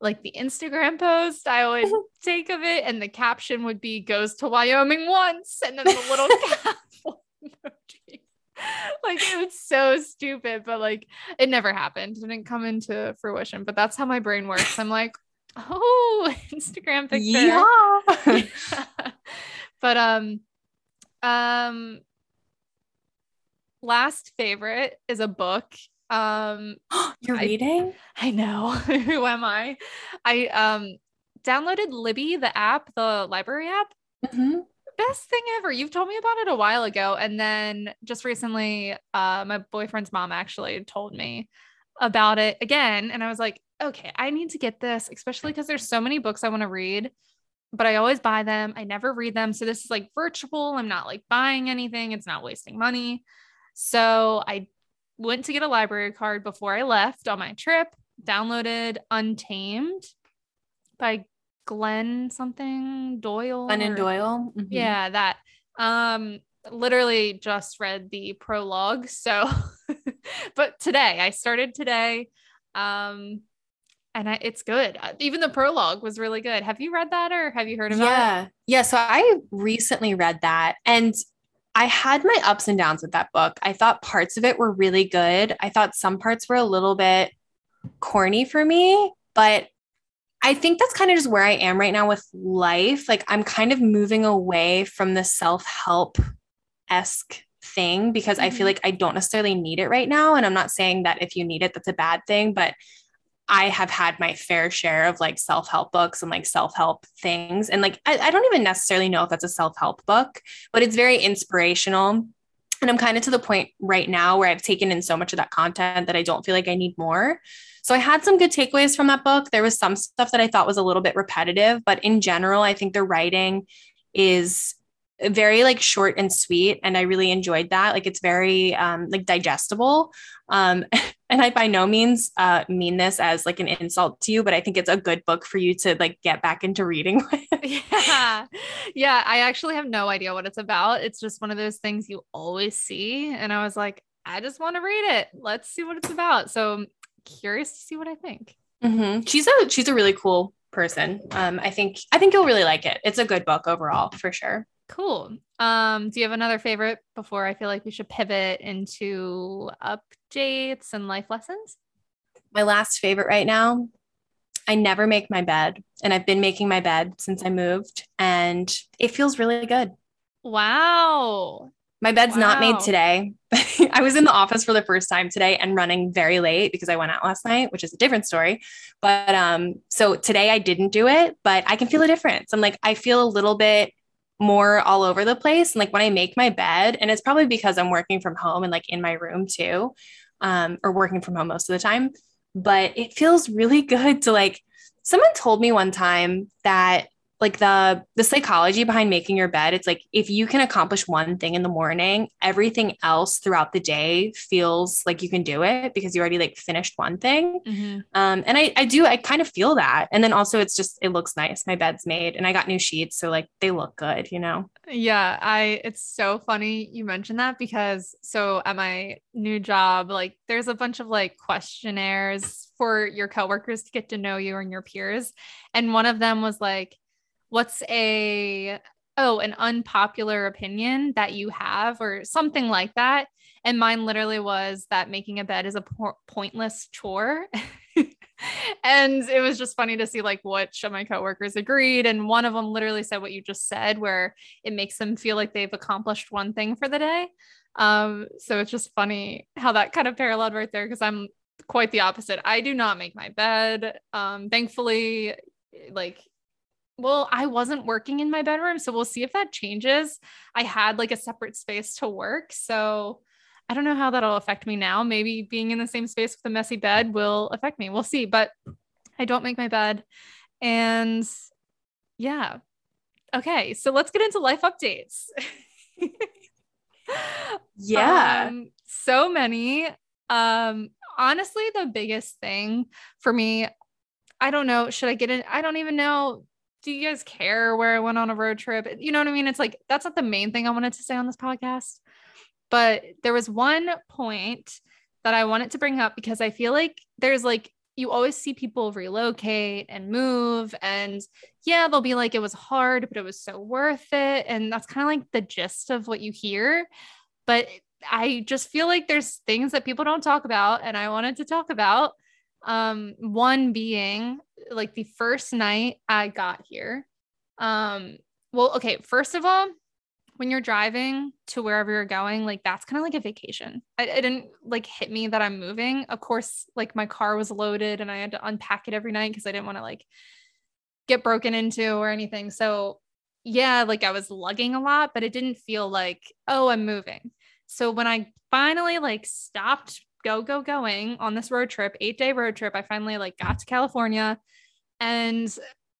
like the Instagram post I would <laughs> take of it, and the caption would be "Goes to Wyoming once," and then the little <laughs> cat emoji. Like it was so stupid, but like it never happened. It didn't come into fruition. But that's how my brain works. I'm like, oh, <laughs> Instagram picture. Yeah. <laughs> <laughs> but um um last favorite is a book um <gasps> You're I- reading? i know who am i i um downloaded libby the app the library app Mhm. best thing ever you've told me about it a while ago and then just recently uh my boyfriend's mom actually told me about it again and i was like okay i need to get this especially because there's so many books i want to read but i always buy them i never read them so this is like virtual i'm not like buying anything it's not wasting money so i went to get a library card before i left on my trip downloaded untamed by glenn something doyle Glennon or- Doyle. Mhm. yeah, that. Um literally just read the prologue. So <laughs> but today, I started today. Um and I, it's good. Uh, Even the prologue was really good. Have you read that or have you heard about it? Yeah. Yeah. So I recently read that and I had my ups and downs with that book. I thought parts of it were really good. I thought some parts were a little bit corny for me, but I think that's kind of just where I am right now with life. Like I'm kind of moving away from the self-help esque thing because mm-hmm. I feel mm-hmm. like I don't necessarily need it right now. And I'm not saying that if you need it, that's a bad thing, but I have had my fair share of like self help books and like self help things. And like, I, I, don't even necessarily know if that's a self help book, but it's very inspirational. And I'm kind of to the point right now where I've taken in so much of that content that I don't feel like I need more. So I had some good takeaways from that book. There was some stuff that I thought was a little bit repetitive, but in general, I think the writing is very like short and sweet and i really enjoyed that like it's very um like digestible um <laughs> and i by no means uh mean this as like an insult to you but i think it's a good book for you to like get back into reading <laughs> yeah. Yeah i actually have no idea what it's about. It's just one of those things you always see and i was like i just want to read it. Let's see what it's about. So I'm curious to see what i think. Mm-hmm. she's a she's a really cool person. Um i think i think you'll really like it. It's a good book overall for sure Cool. Um, do you have another favorite before I feel like we should pivot into updates and life lessons? My last favorite right now, I never make my bed, and I've been making my bed since I moved, and it feels really good. Wow. My bed's wow. not made today. <laughs> I was in the office for the first time today and running very late because I went out last night, which is a different story. But um, so today I didn't do it, but I can feel a difference. I'm like, I feel a little bit more all over the place. And like when I make my bed, and it's probably because I'm working from home and like in my room too, um, or working from home most of the time, but it feels really good to like, someone told me one time that like the the psychology behind making your bed it's like if you can accomplish one thing in the morning everything else throughout the day feels like you can do it because you already like finished one thing. Mm-hmm. um, and I, I do i kind of feel that. And then also it's just it looks nice. My bed's made and i got new sheets so like they look good you know? Yeah i it's so funny you mentioned that because so at my new job like there's a bunch of like questionnaires for your coworkers to get to know you and your peers. And one of them was like what's a oh an unpopular opinion that you have or something like that. And mine literally was that making a bed is a po- pointless chore. <laughs> And it was just funny to see like which of my coworkers agreed. And one of them literally said what you just said where it makes them feel like they've accomplished one thing for the day. Um so it's just funny how that kind of paralleled right there because i'm quite the opposite. I do not make my bed. Um thankfully like well, I wasn't working in my bedroom, so we'll see if that changes. I had like a separate space to work, so I don't know how that'll affect me now. Maybe being in the same space with a messy bed will affect me. We'll see, but I don't make my bed. And yeah. Okay, so let's get into life updates. <laughs> yeah. Um, so many. Um honestly the biggest thing for me I don't know. Should I get in? I don't even know do you guys care where I went on a road trip? You know what I mean? It's like that's not the main thing I wanted to say on this podcast. But there was one point that I wanted to bring up because I feel like there's like you always see people relocate and move and yeah, they'll be like it was hard, but it was so worth it and that's kind of like the gist of what you hear. But I just feel like there's things that people don't talk about and I wanted to talk about um, one being like the first night I got here. Um, well, okay, first of all, when you're driving to wherever you're going, like that's kind of like a vacation. I, it didn't like hit me that I'm moving. Of course, like my car was loaded and I had to unpack it every night because I didn't want to like get broken into or anything. So yeah, like I was lugging a lot, but it didn't feel like, oh, I'm moving. So when I finally like stopped go, go, going on this road trip, eight day road trip. I finally like got to California and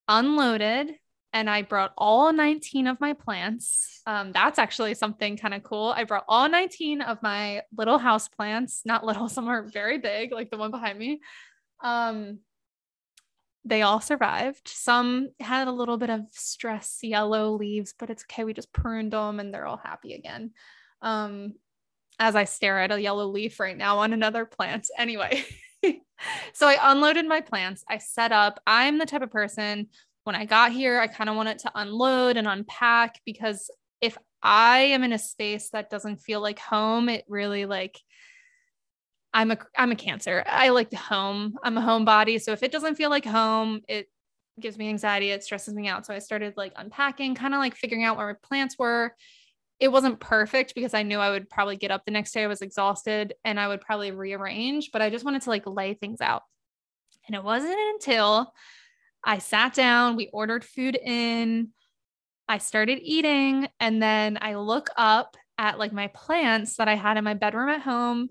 unloaded and I brought all 19 of my plants. Um, that's actually something kind of cool. I brought all 19 of my little house plants, not little, <laughs> some are very big, like the one behind me. Um, they all survived. Some had a little bit of stress, yellow leaves, but it's okay. We just pruned them and they're all happy again. Um, as I stare at a yellow leaf right now on another plant. <laughs> Anyway, so I unloaded my plants. I set up. I'm the type of person when I got here, I kind of wanted to unload and unpack because if I am in a space that doesn't feel like home, it really like I'm a I'm a cancer. I like the home. I'm a homebody. So if it doesn't feel like home, it gives me anxiety. It stresses me out. So I started like unpacking, kind of like figuring out where my plants were. It wasn't perfect because I knew I would probably get up the next day. I was exhausted and I would probably rearrange, but I just wanted to like lay things out. And it wasn't until I sat down, we ordered food in, I started eating, and then I look up at like my plants that I had in my bedroom at home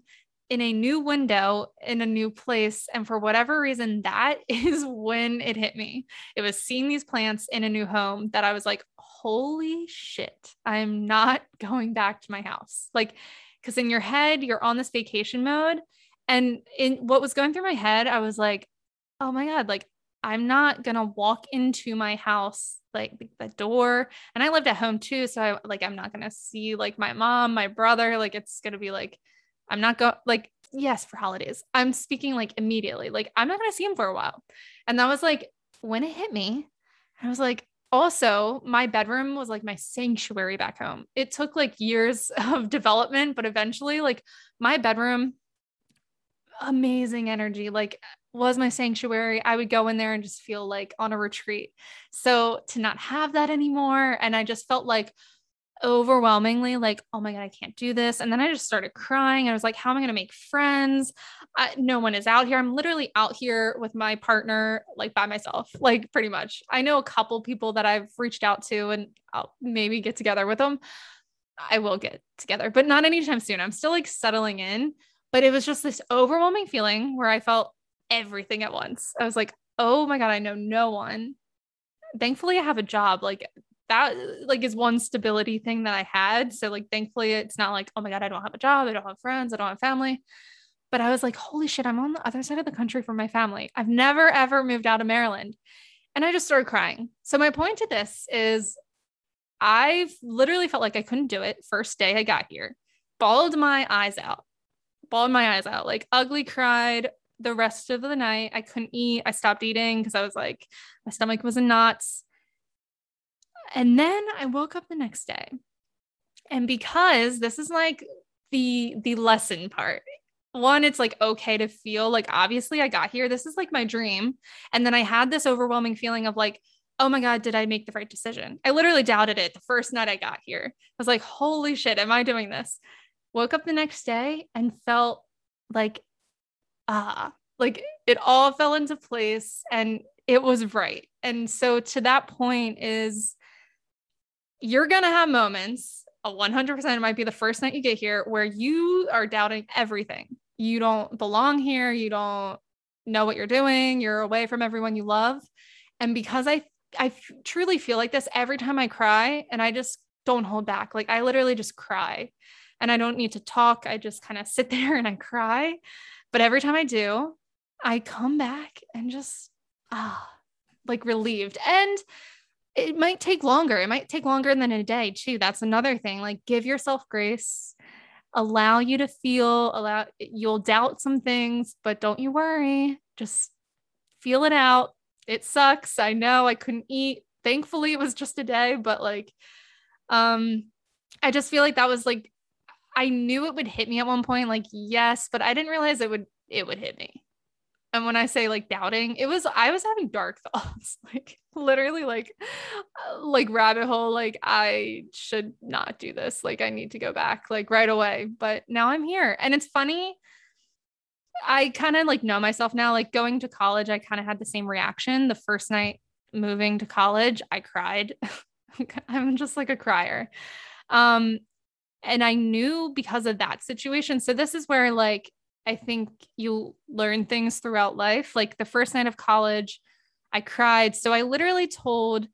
in a new window in a new place. And for whatever reason, that <laughs> is when it hit me. It was seeing these plants in a new home that I was like, holy shit, I'm not <laughs> going back to my house. Like, because in your head, you're on this vacation mode. And in what was going through my head, I was like, oh my God, like I'm not going to walk into my house like the door and I lived at home too so I like I'm not going to see like my mom, my brother like it's going to be like I'm not going like yes for holidays. I'm speaking like immediately. Like I'm not going to see him for a while. And that was like when it hit me I was like also my bedroom was like my sanctuary back home. It took like years <laughs> of development but eventually like my bedroom amazing energy like was my sanctuary. I would go in there and just feel like on a retreat. So to not have that anymore, and I just felt like overwhelmingly like, oh my God, I can't do this. And then I just started crying. I was like, how am I going to make friends? No one is out here. I'm literally out here with my partner, like by myself, <laughs> like pretty much. I know a couple people that I've reached out to and I'll maybe get together with them. I will get together, but not anytime soon. I'm still like settling in. But it was just this overwhelming feeling where I felt everything at once. I was like, oh my God, I know no one. Thankfully, I have a job. Like that uh, like is one stability thing that I had. So like thankfully it's not like, oh my God, I don't have a job, I don't have friends, I don't have family. But I was like, holy shit, I'm on the other side of the country from my family. I've never ever moved out of Maryland. And I just started crying. So my point to this is I've literally felt like I couldn't do it first day I got here. Bawled my eyes out. Bawled my eyes out. Like ugly cried, the rest of the night. I couldn't eat. I stopped eating because I was like, my stomach was in knots. And then I woke up the next day. And because this is like the the lesson part. One, it's like okay to feel like obviously I got here. This is like my dream. And then I had this overwhelming feeling of like, oh my God, did I make the right decision? I literally doubted it the first night I got here. I was like, holy shit, am I doing this? Woke up the next day and felt like ah, like it all fell into place and it was right. And so to that point is you're going to have moments, a 100% it might be the first night you get here where you are doubting everything. You don't belong here, you don't know what you're doing, you're away from everyone you love. And because I I truly feel like this every time I cry and I just don't hold back. Like I literally just cry and I don't need to talk. I just kind of sit <laughs> there and I cry. But every time I do, I come back and just ah, like relieved. And it might take longer. It might take longer than a day, too. That's another thing. Like, give yourself grace, allow you to feel, allow you'll doubt some things, but don't you worry. Just feel it out. It sucks. I know I couldn't eat. Thankfully, it was just a day, but like, um, I just feel like that was like I knew it would hit me at one point, like, yes, but I didn't realize it would it would hit me. And when I say like doubting, it was I was having dark <laughs> thoughts, like literally like like rabbit hole, like I should not do this. Like I need to go back like right away. But now I'm here. And it's funny. I kind of like know myself now. Like going to college, I kind of had the same reaction. The first night moving to college, I cried. <laughs> I'm just like a crier. Um, and I knew because of that situation. So this is where like I think you learn things throughout life. Like the first night of college, I cried. So I literally told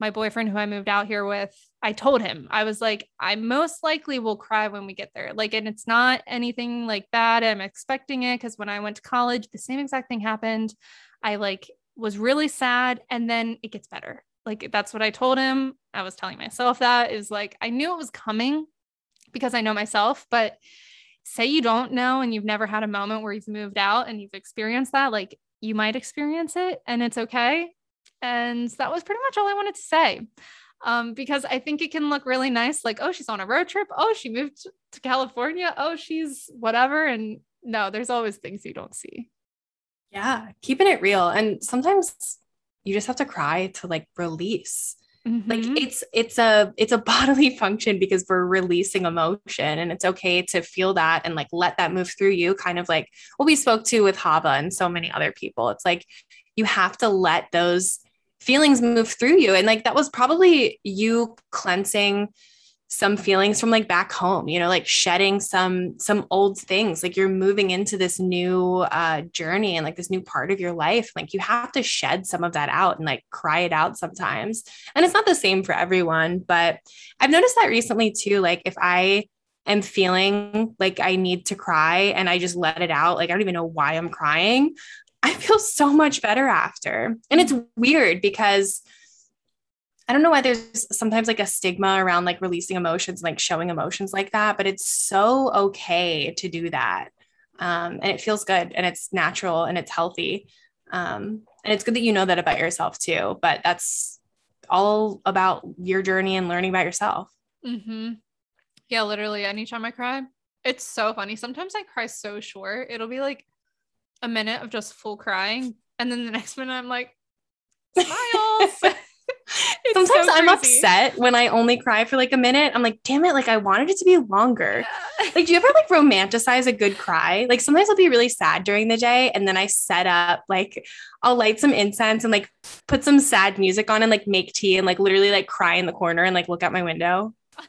my boyfriend who I moved out here with, I told him, I was like, I most likely will cry when we get there. Like, and it's not anything like bad. I'm expecting it because when I went to college, the same exact thing happened. I like was really sad and then it gets better. Like, that's what I told him. I was telling myself that is like, I knew it was coming because I know myself. But say you don't know and you've never had a moment where you've moved out and you've experienced that, like you might experience it and it's okay. And that was pretty much all I wanted to say. Um, because I think it can look really nice, like, oh, she's on a road trip. Oh, she moved to California. Oh, she's whatever. And no, there's always things you don't see. Yeah, keeping it real. And sometimes you just have to cry to like release. Mm-hmm. Like it's it's a it's a <laughs> bodily function because we're releasing emotion and it's okay to feel that and like let that move through you kind of like what we spoke to with Hava and so many other people. It's like you have to let those feelings move through you and like that was probably you cleansing some feelings from like back home you know like shedding some some old things like you're moving into this new uh journey and like this new part of your life like you have to shed some of that out and like cry it out sometimes. And it's not the same for everyone but i've noticed that recently too like if i am feeling like i need to cry and i just let it out like i don't even know why i'm crying i feel so much better after. And it's weird because I don't know why there's sometimes like a stigma around like releasing emotions, like showing emotions like that, but it's so okay to do that. Um, and it feels good and it's natural and it's healthy. Um, and it's good that you know that about yourself too, but that's all about your journey and learning about yourself. Mm-hmm. Yeah, literally anytime I cry, it's so funny. Sometimes I cry so short. It'll be like a minute of just full crying. And then the <laughs> next minute I'm like, smiles. <laughs> <laughs> Sometimes so I'm upset when I only cry for like a minute. I'm like, damn it, like I wanted it to be longer. Yeah. Like, do you ever like romanticize a good cry? Like sometimes I'll be really sad during the day and then I set up like I'll light some incense and like put some sad music on and like make tea and like literally like cry in the corner and like look out my window. <laughs>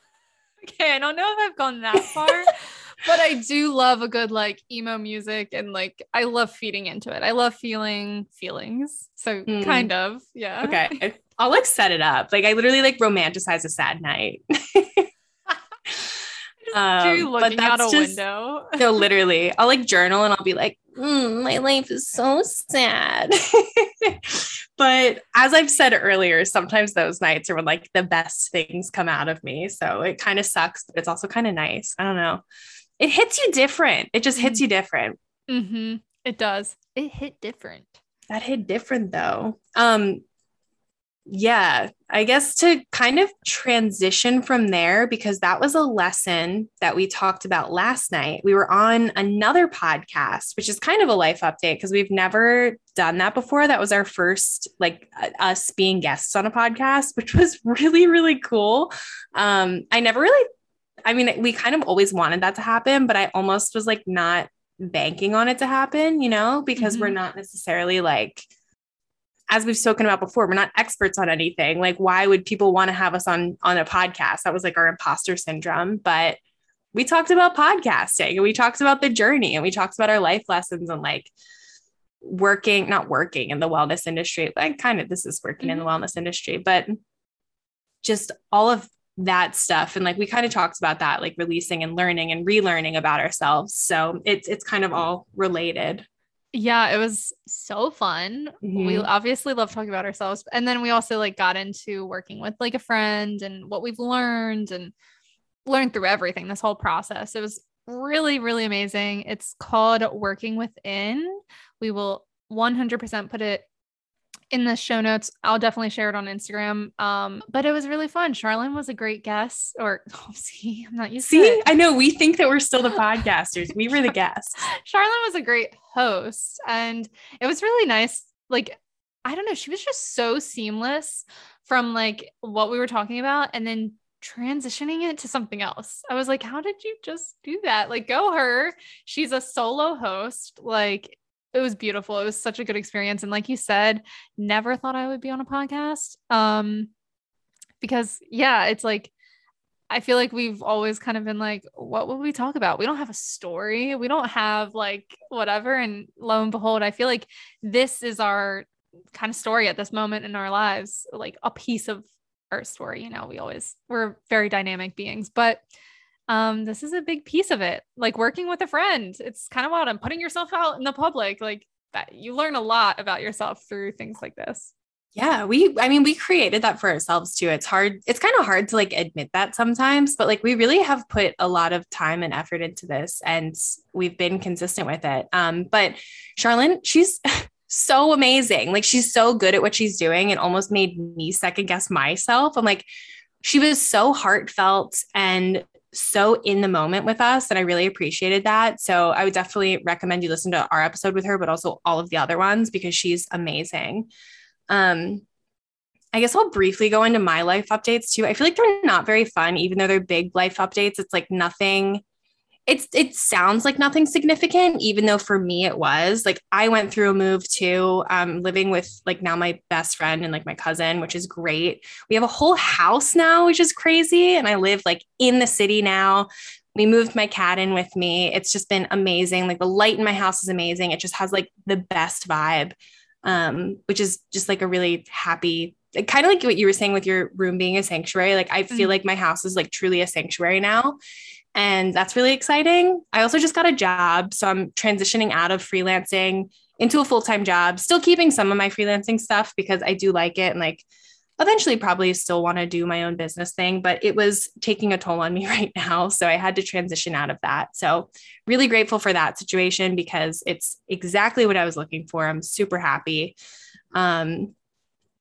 Okay, I don't know if I've gone that far. <laughs> but I do love a good like emo music and like I love feeding into it. I love feeling feelings. So mm. kind of, yeah. Okay. I'll like set it up. Like I literally like romanticize a sad night. <laughs> um, looking out a just, window. <laughs> no, literally, I'll like journal and I'll be like, mm, my life is so sad. <laughs> but as I've said earlier, sometimes those nights are when like the best things come out of me. So it kind of sucks, but it's also kind of nice. I don't know. It hits you different. It just hits mm-hmm. you different. Mm-hmm. It does. It hit different. That hit different though. Um, yeah, I guess to kind of transition from there, because that was a lesson that we talked about last night. We were on another podcast, which is kind of a life update because we've never done that before. That was our first, like, us being guests on a podcast, which was <laughs> really, really cool. Um, I never really, I mean, we kind of always wanted that to happen, but I almost was like not banking on it to happen, you know, because mm-hmm. we're not necessarily like, as we've spoken about before, we're not experts on anything. Like, why would people want to have us on on a podcast? That was like our imposter syndrome. But we talked about podcasting and we talked about the journey and we talked about our life lessons and like working, not working in the wellness industry. Like, kind of this is working mm-hmm. in the mm-hmm. wellness industry, but just all of that stuff and like we kind of talked about that like releasing and learning and relearning about ourselves so it's it's kind of all related yeah, it was so fun. Mm-hmm. We obviously love talking about ourselves. And then we also like got into working with like a friend and what we've learned and learned through everything, this whole process. It was really, really amazing. It's called Working Within. We will 100% put it in the show notes. I'll definitely share it on Instagram. Um, but it was really fun. Charlene was a great guest. Or <laughs> oh, see, I'm not used see. I know we think that we're still the <laughs> podcasters. we were the guests. Charlene was a great host, and it was really nice. Like, I don't know, she was just so seamless from like what we were talking about, and then transitioning it to something else. I was like, how did you just do that? Like, go her. She's a solo host. Like, it was beautiful. It was such a good experience. And like you said, never thought I would be on a podcast. Um, because yeah, it's like I feel like we've always kind of been like, what would we talk about? We don't have a story. We don't have like whatever. And lo and behold, I feel like this is our kind of story at this moment in our lives, like a piece of our story. You know, we always we're very dynamic beings, but um this is a big piece of it like working with a friend. It's kind of wild. I'm putting yourself out in the public like that you learn a lot about yourself through things like this. Yeah we i mean we created that for ourselves too. It's hard it's kind of hard to like admit that sometimes but like we really have put a lot of time and effort into this and we've been consistent with it. Um but charlene she's <laughs> so amazing. Like she's so good at what she's doing. And almost made me second guess myself. I'm like she was so heartfelt and so in the moment with us and I really appreciated that. So I would definitely recommend you listen to our episode with her, but also all of the other ones because she's amazing. Um, I guess I'll briefly go into my life updates too. I feel like they're not very fun, even though they're big life updates. It's like nothing it's it sounds like nothing significant even though for me it was. Like i went through a move too um living with like now my best friend and like my cousin which is great. We have a whole house now which is crazy and i live like in the city now. We moved my cat in with me. It's just been amazing. Like the light in my house is amazing. It just has like the best vibe um which is just like a really happy kind of like what you were saying with your room being a sanctuary. Like i feel mm-hmm. like my house is like truly a sanctuary now and that's really exciting. I also just got a job. So I'm transitioning out of freelancing into a full time job, still keeping some of my freelancing stuff because I do like it and like eventually probably still want to do my own business thing, but it was taking a toll on me <laughs> right now. So I had to transition out of that. So really grateful for that situation because it's exactly what I was looking for. I'm super happy. Um,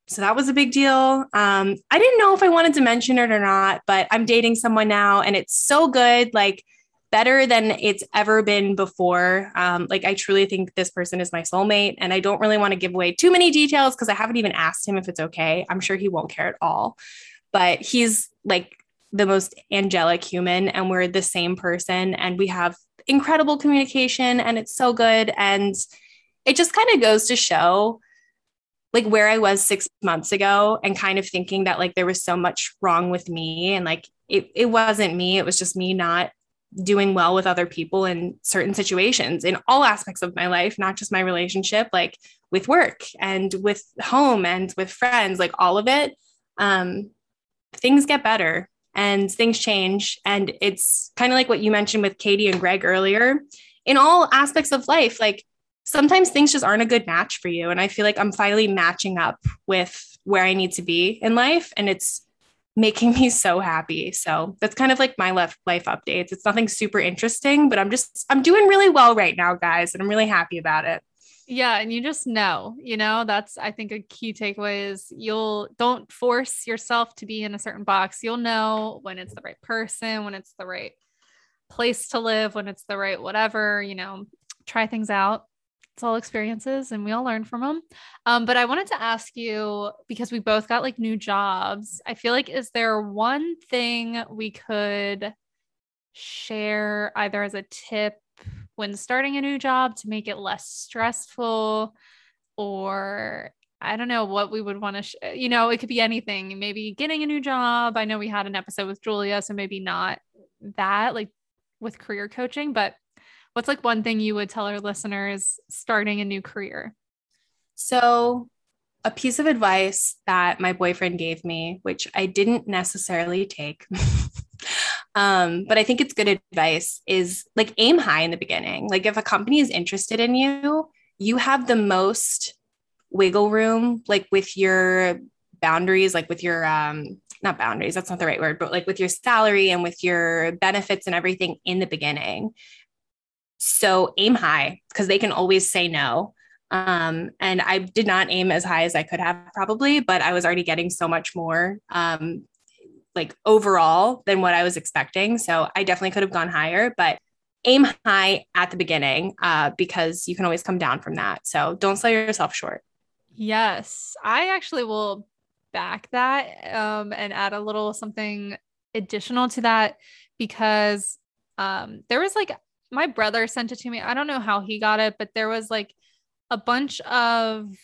so that was a big deal. Um, I didn't know if I wanted to mention it or not, but I'm dating someone now and it's so good, like better than it's ever been before. Um, like I truly think this person is my soulmate and I don't really want to give away too many details because I haven't even asked him if it's okay. I'm sure he won't care at all, but he's like the most angelic human and we're the same person and we have incredible communication and it's so good. And it just kind of goes to show like where I was six months ago and kind of thinking that like there was so much wrong with me and like it, it wasn't me, it was just me not doing well with other people in certain situations in all aspects of my life, not just my relationship, like with work and with home and with friends, like all of it. Um, things get better and things change. And it's kind of like what you mentioned with Katie and Greg earlier. In all aspects of life, like sometimes things just aren't a good match for you. And I feel like I'm finally matching up with where I need to be in life. And it's making me so happy. So that's kind of like my life life updates. It's nothing super interesting, but I'm just I'm doing really well right now, guys, and I'm really happy about it. Yeah, and you just know, you know, that's I think a key takeaway is you'll don't force yourself to be in a certain box. You'll know when it's the right person, when it's the right place to live, when it's the right whatever, you know, try things out it's all experiences and we all learn from them. Um, but I wanted to ask you because we both got like new jobs. I feel like, is there one thing we could share either as a tip when starting a new job to make it less stressful or I don't know what we would want to, sh- you know, it could be anything. Maybe getting a new job. I know we had an episode with Julia, so maybe not that, like with career coaching, but what's like one thing you would tell our listeners starting a new career? So, a piece of advice that my boyfriend gave me, which I didn't necessarily take, <laughs> um, but I think it's good advice, is like aim high in the beginning. Like, if a company is interested in you, you have the most wiggle room, like with your boundaries, like with your, um, not boundaries, that's not the right word, but like with your salary and with your benefits and everything in the beginning. So aim high because they can always say no. Um, and I did not aim as high as I could have probably, but I was already getting so much more um, like overall than what I was expecting. So I definitely could have gone higher, but aim high at the beginning uh, because you can always come down from that. So don't sell yourself short. Yes, I actually will back that um, and add a little something additional to that because um, there was like my brother sent it to me. I don't know how he got it, but there was like a bunch of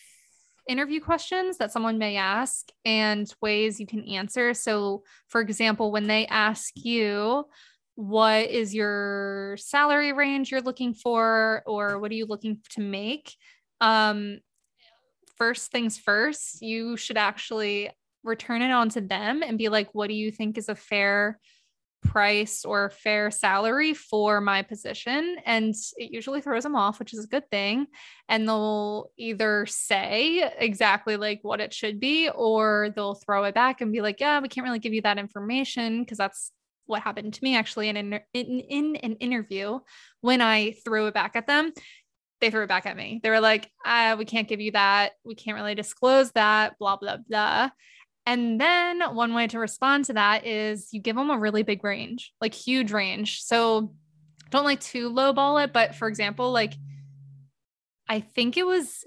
interview questions that someone may ask and ways you can answer. So, for example, when they ask you, what is your salary range you're looking for, or what are you looking to make? Um, first things first, you should actually return it on to them and be like, what do you think is a fair price or fair salary for my position and it usually throws them off which is a good thing. And they'll either say exactly like what it should be or they'll throw it back and be like yeah we can't really give you that information because that's what happened to me actually in an, in, in an interview. When i threw it back at them they threw it back at me. They were like uh, we can't give you that. We can't really disclose that blah blah blah and then one way to respond to that is you give them a really big range, like huge range. So don't like too lowball it, but for example, like I think it was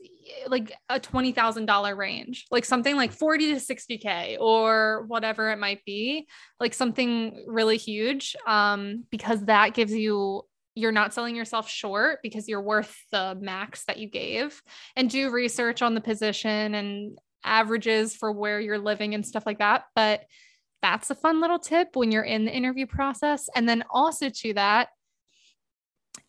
like a $20,000 range, like something like 40 to 60K or whatever it might be, like something really huge. Um, because that gives you, you're not selling yourself short because you're worth the max that you gave and do research on the position and averages for where you're living and stuff like that. But that's a fun little tip when you're in the interview process. And then also to that,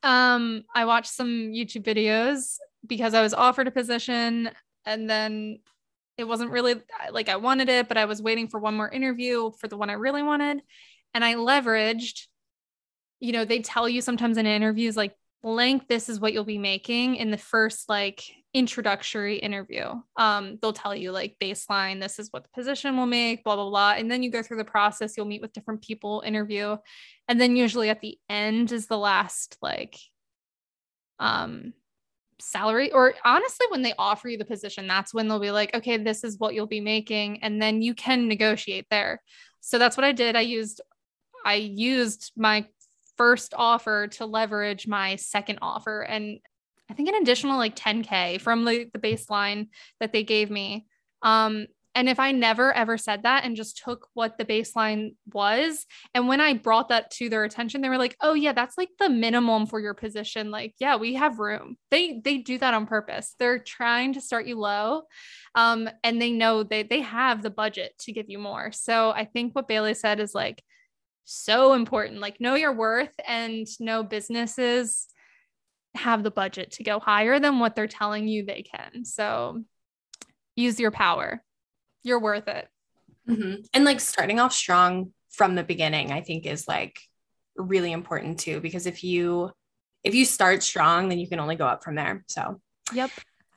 um, I watched some YouTube videos because I was offered a position and then it wasn't really like I wanted it, but I was waiting for one more interview for the one I really wanted. And I leveraged, you know, they tell you sometimes in interviews, like, blank, this is what you'll be making in the first like introductory interview. Um, they'll tell you like baseline, this is what the position will make, blah, blah, blah. And then you go through the process, you'll meet with different people, interview. And then usually at the end is the last like um salary or honestly when they offer you the position that's when they'll be like okay this is what you'll be making and then you can negotiate there so that's what i did i used i used my first offer to leverage my second offer and i think an additional like 10k from the, the baseline that they gave me um and if I never ever said that and just took what the baseline was, and when I brought that to their attention, they were like, "Oh yeah, that's like the minimum for your position. Like, yeah, we have room." They they do that on purpose. They're trying to start you low, um, and they know they they have the budget to give you more. So I think what Bailey said is like so important. Like, know your worth and know businesses have the budget to go higher than what they're telling you they can. So use your power you're worth it. Mm-hmm. And like starting off strong from the beginning, I think is like really important too, because if you if you start strong, then you can only go up from there. So, yep.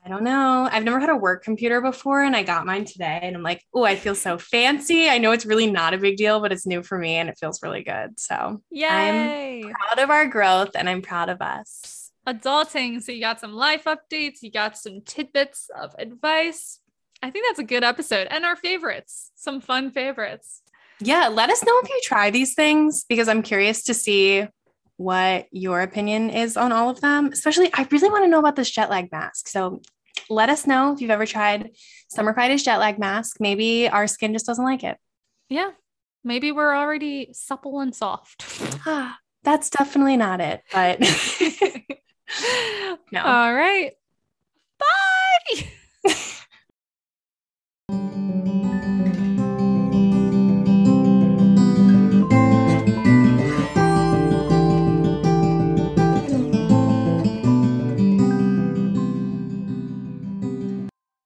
I don't know. I've never had a work computer before and I got mine today and I'm like, oh, I feel so fancy. I know it's really not a big deal, but it's new for me and it feels really good. So yeah, I'm proud of our growth and I'm proud of us. Adulting. So you got some life updates, you got some tidbits of advice. I think that's a good episode and our favorites, some fun favorites. Yeah, let us know if you try these things because I'm curious to see what your opinion is on all of them. Especially, I really want to know about this jet lag mask. So let us know if you've ever tried Summer Fridays jet lag mask. Maybe our skin just doesn't like it. Yeah. Maybe we're already supple and soft. Ah, <sighs> that's definitely not it, but <laughs> <laughs> no. All right. Bye. <laughs>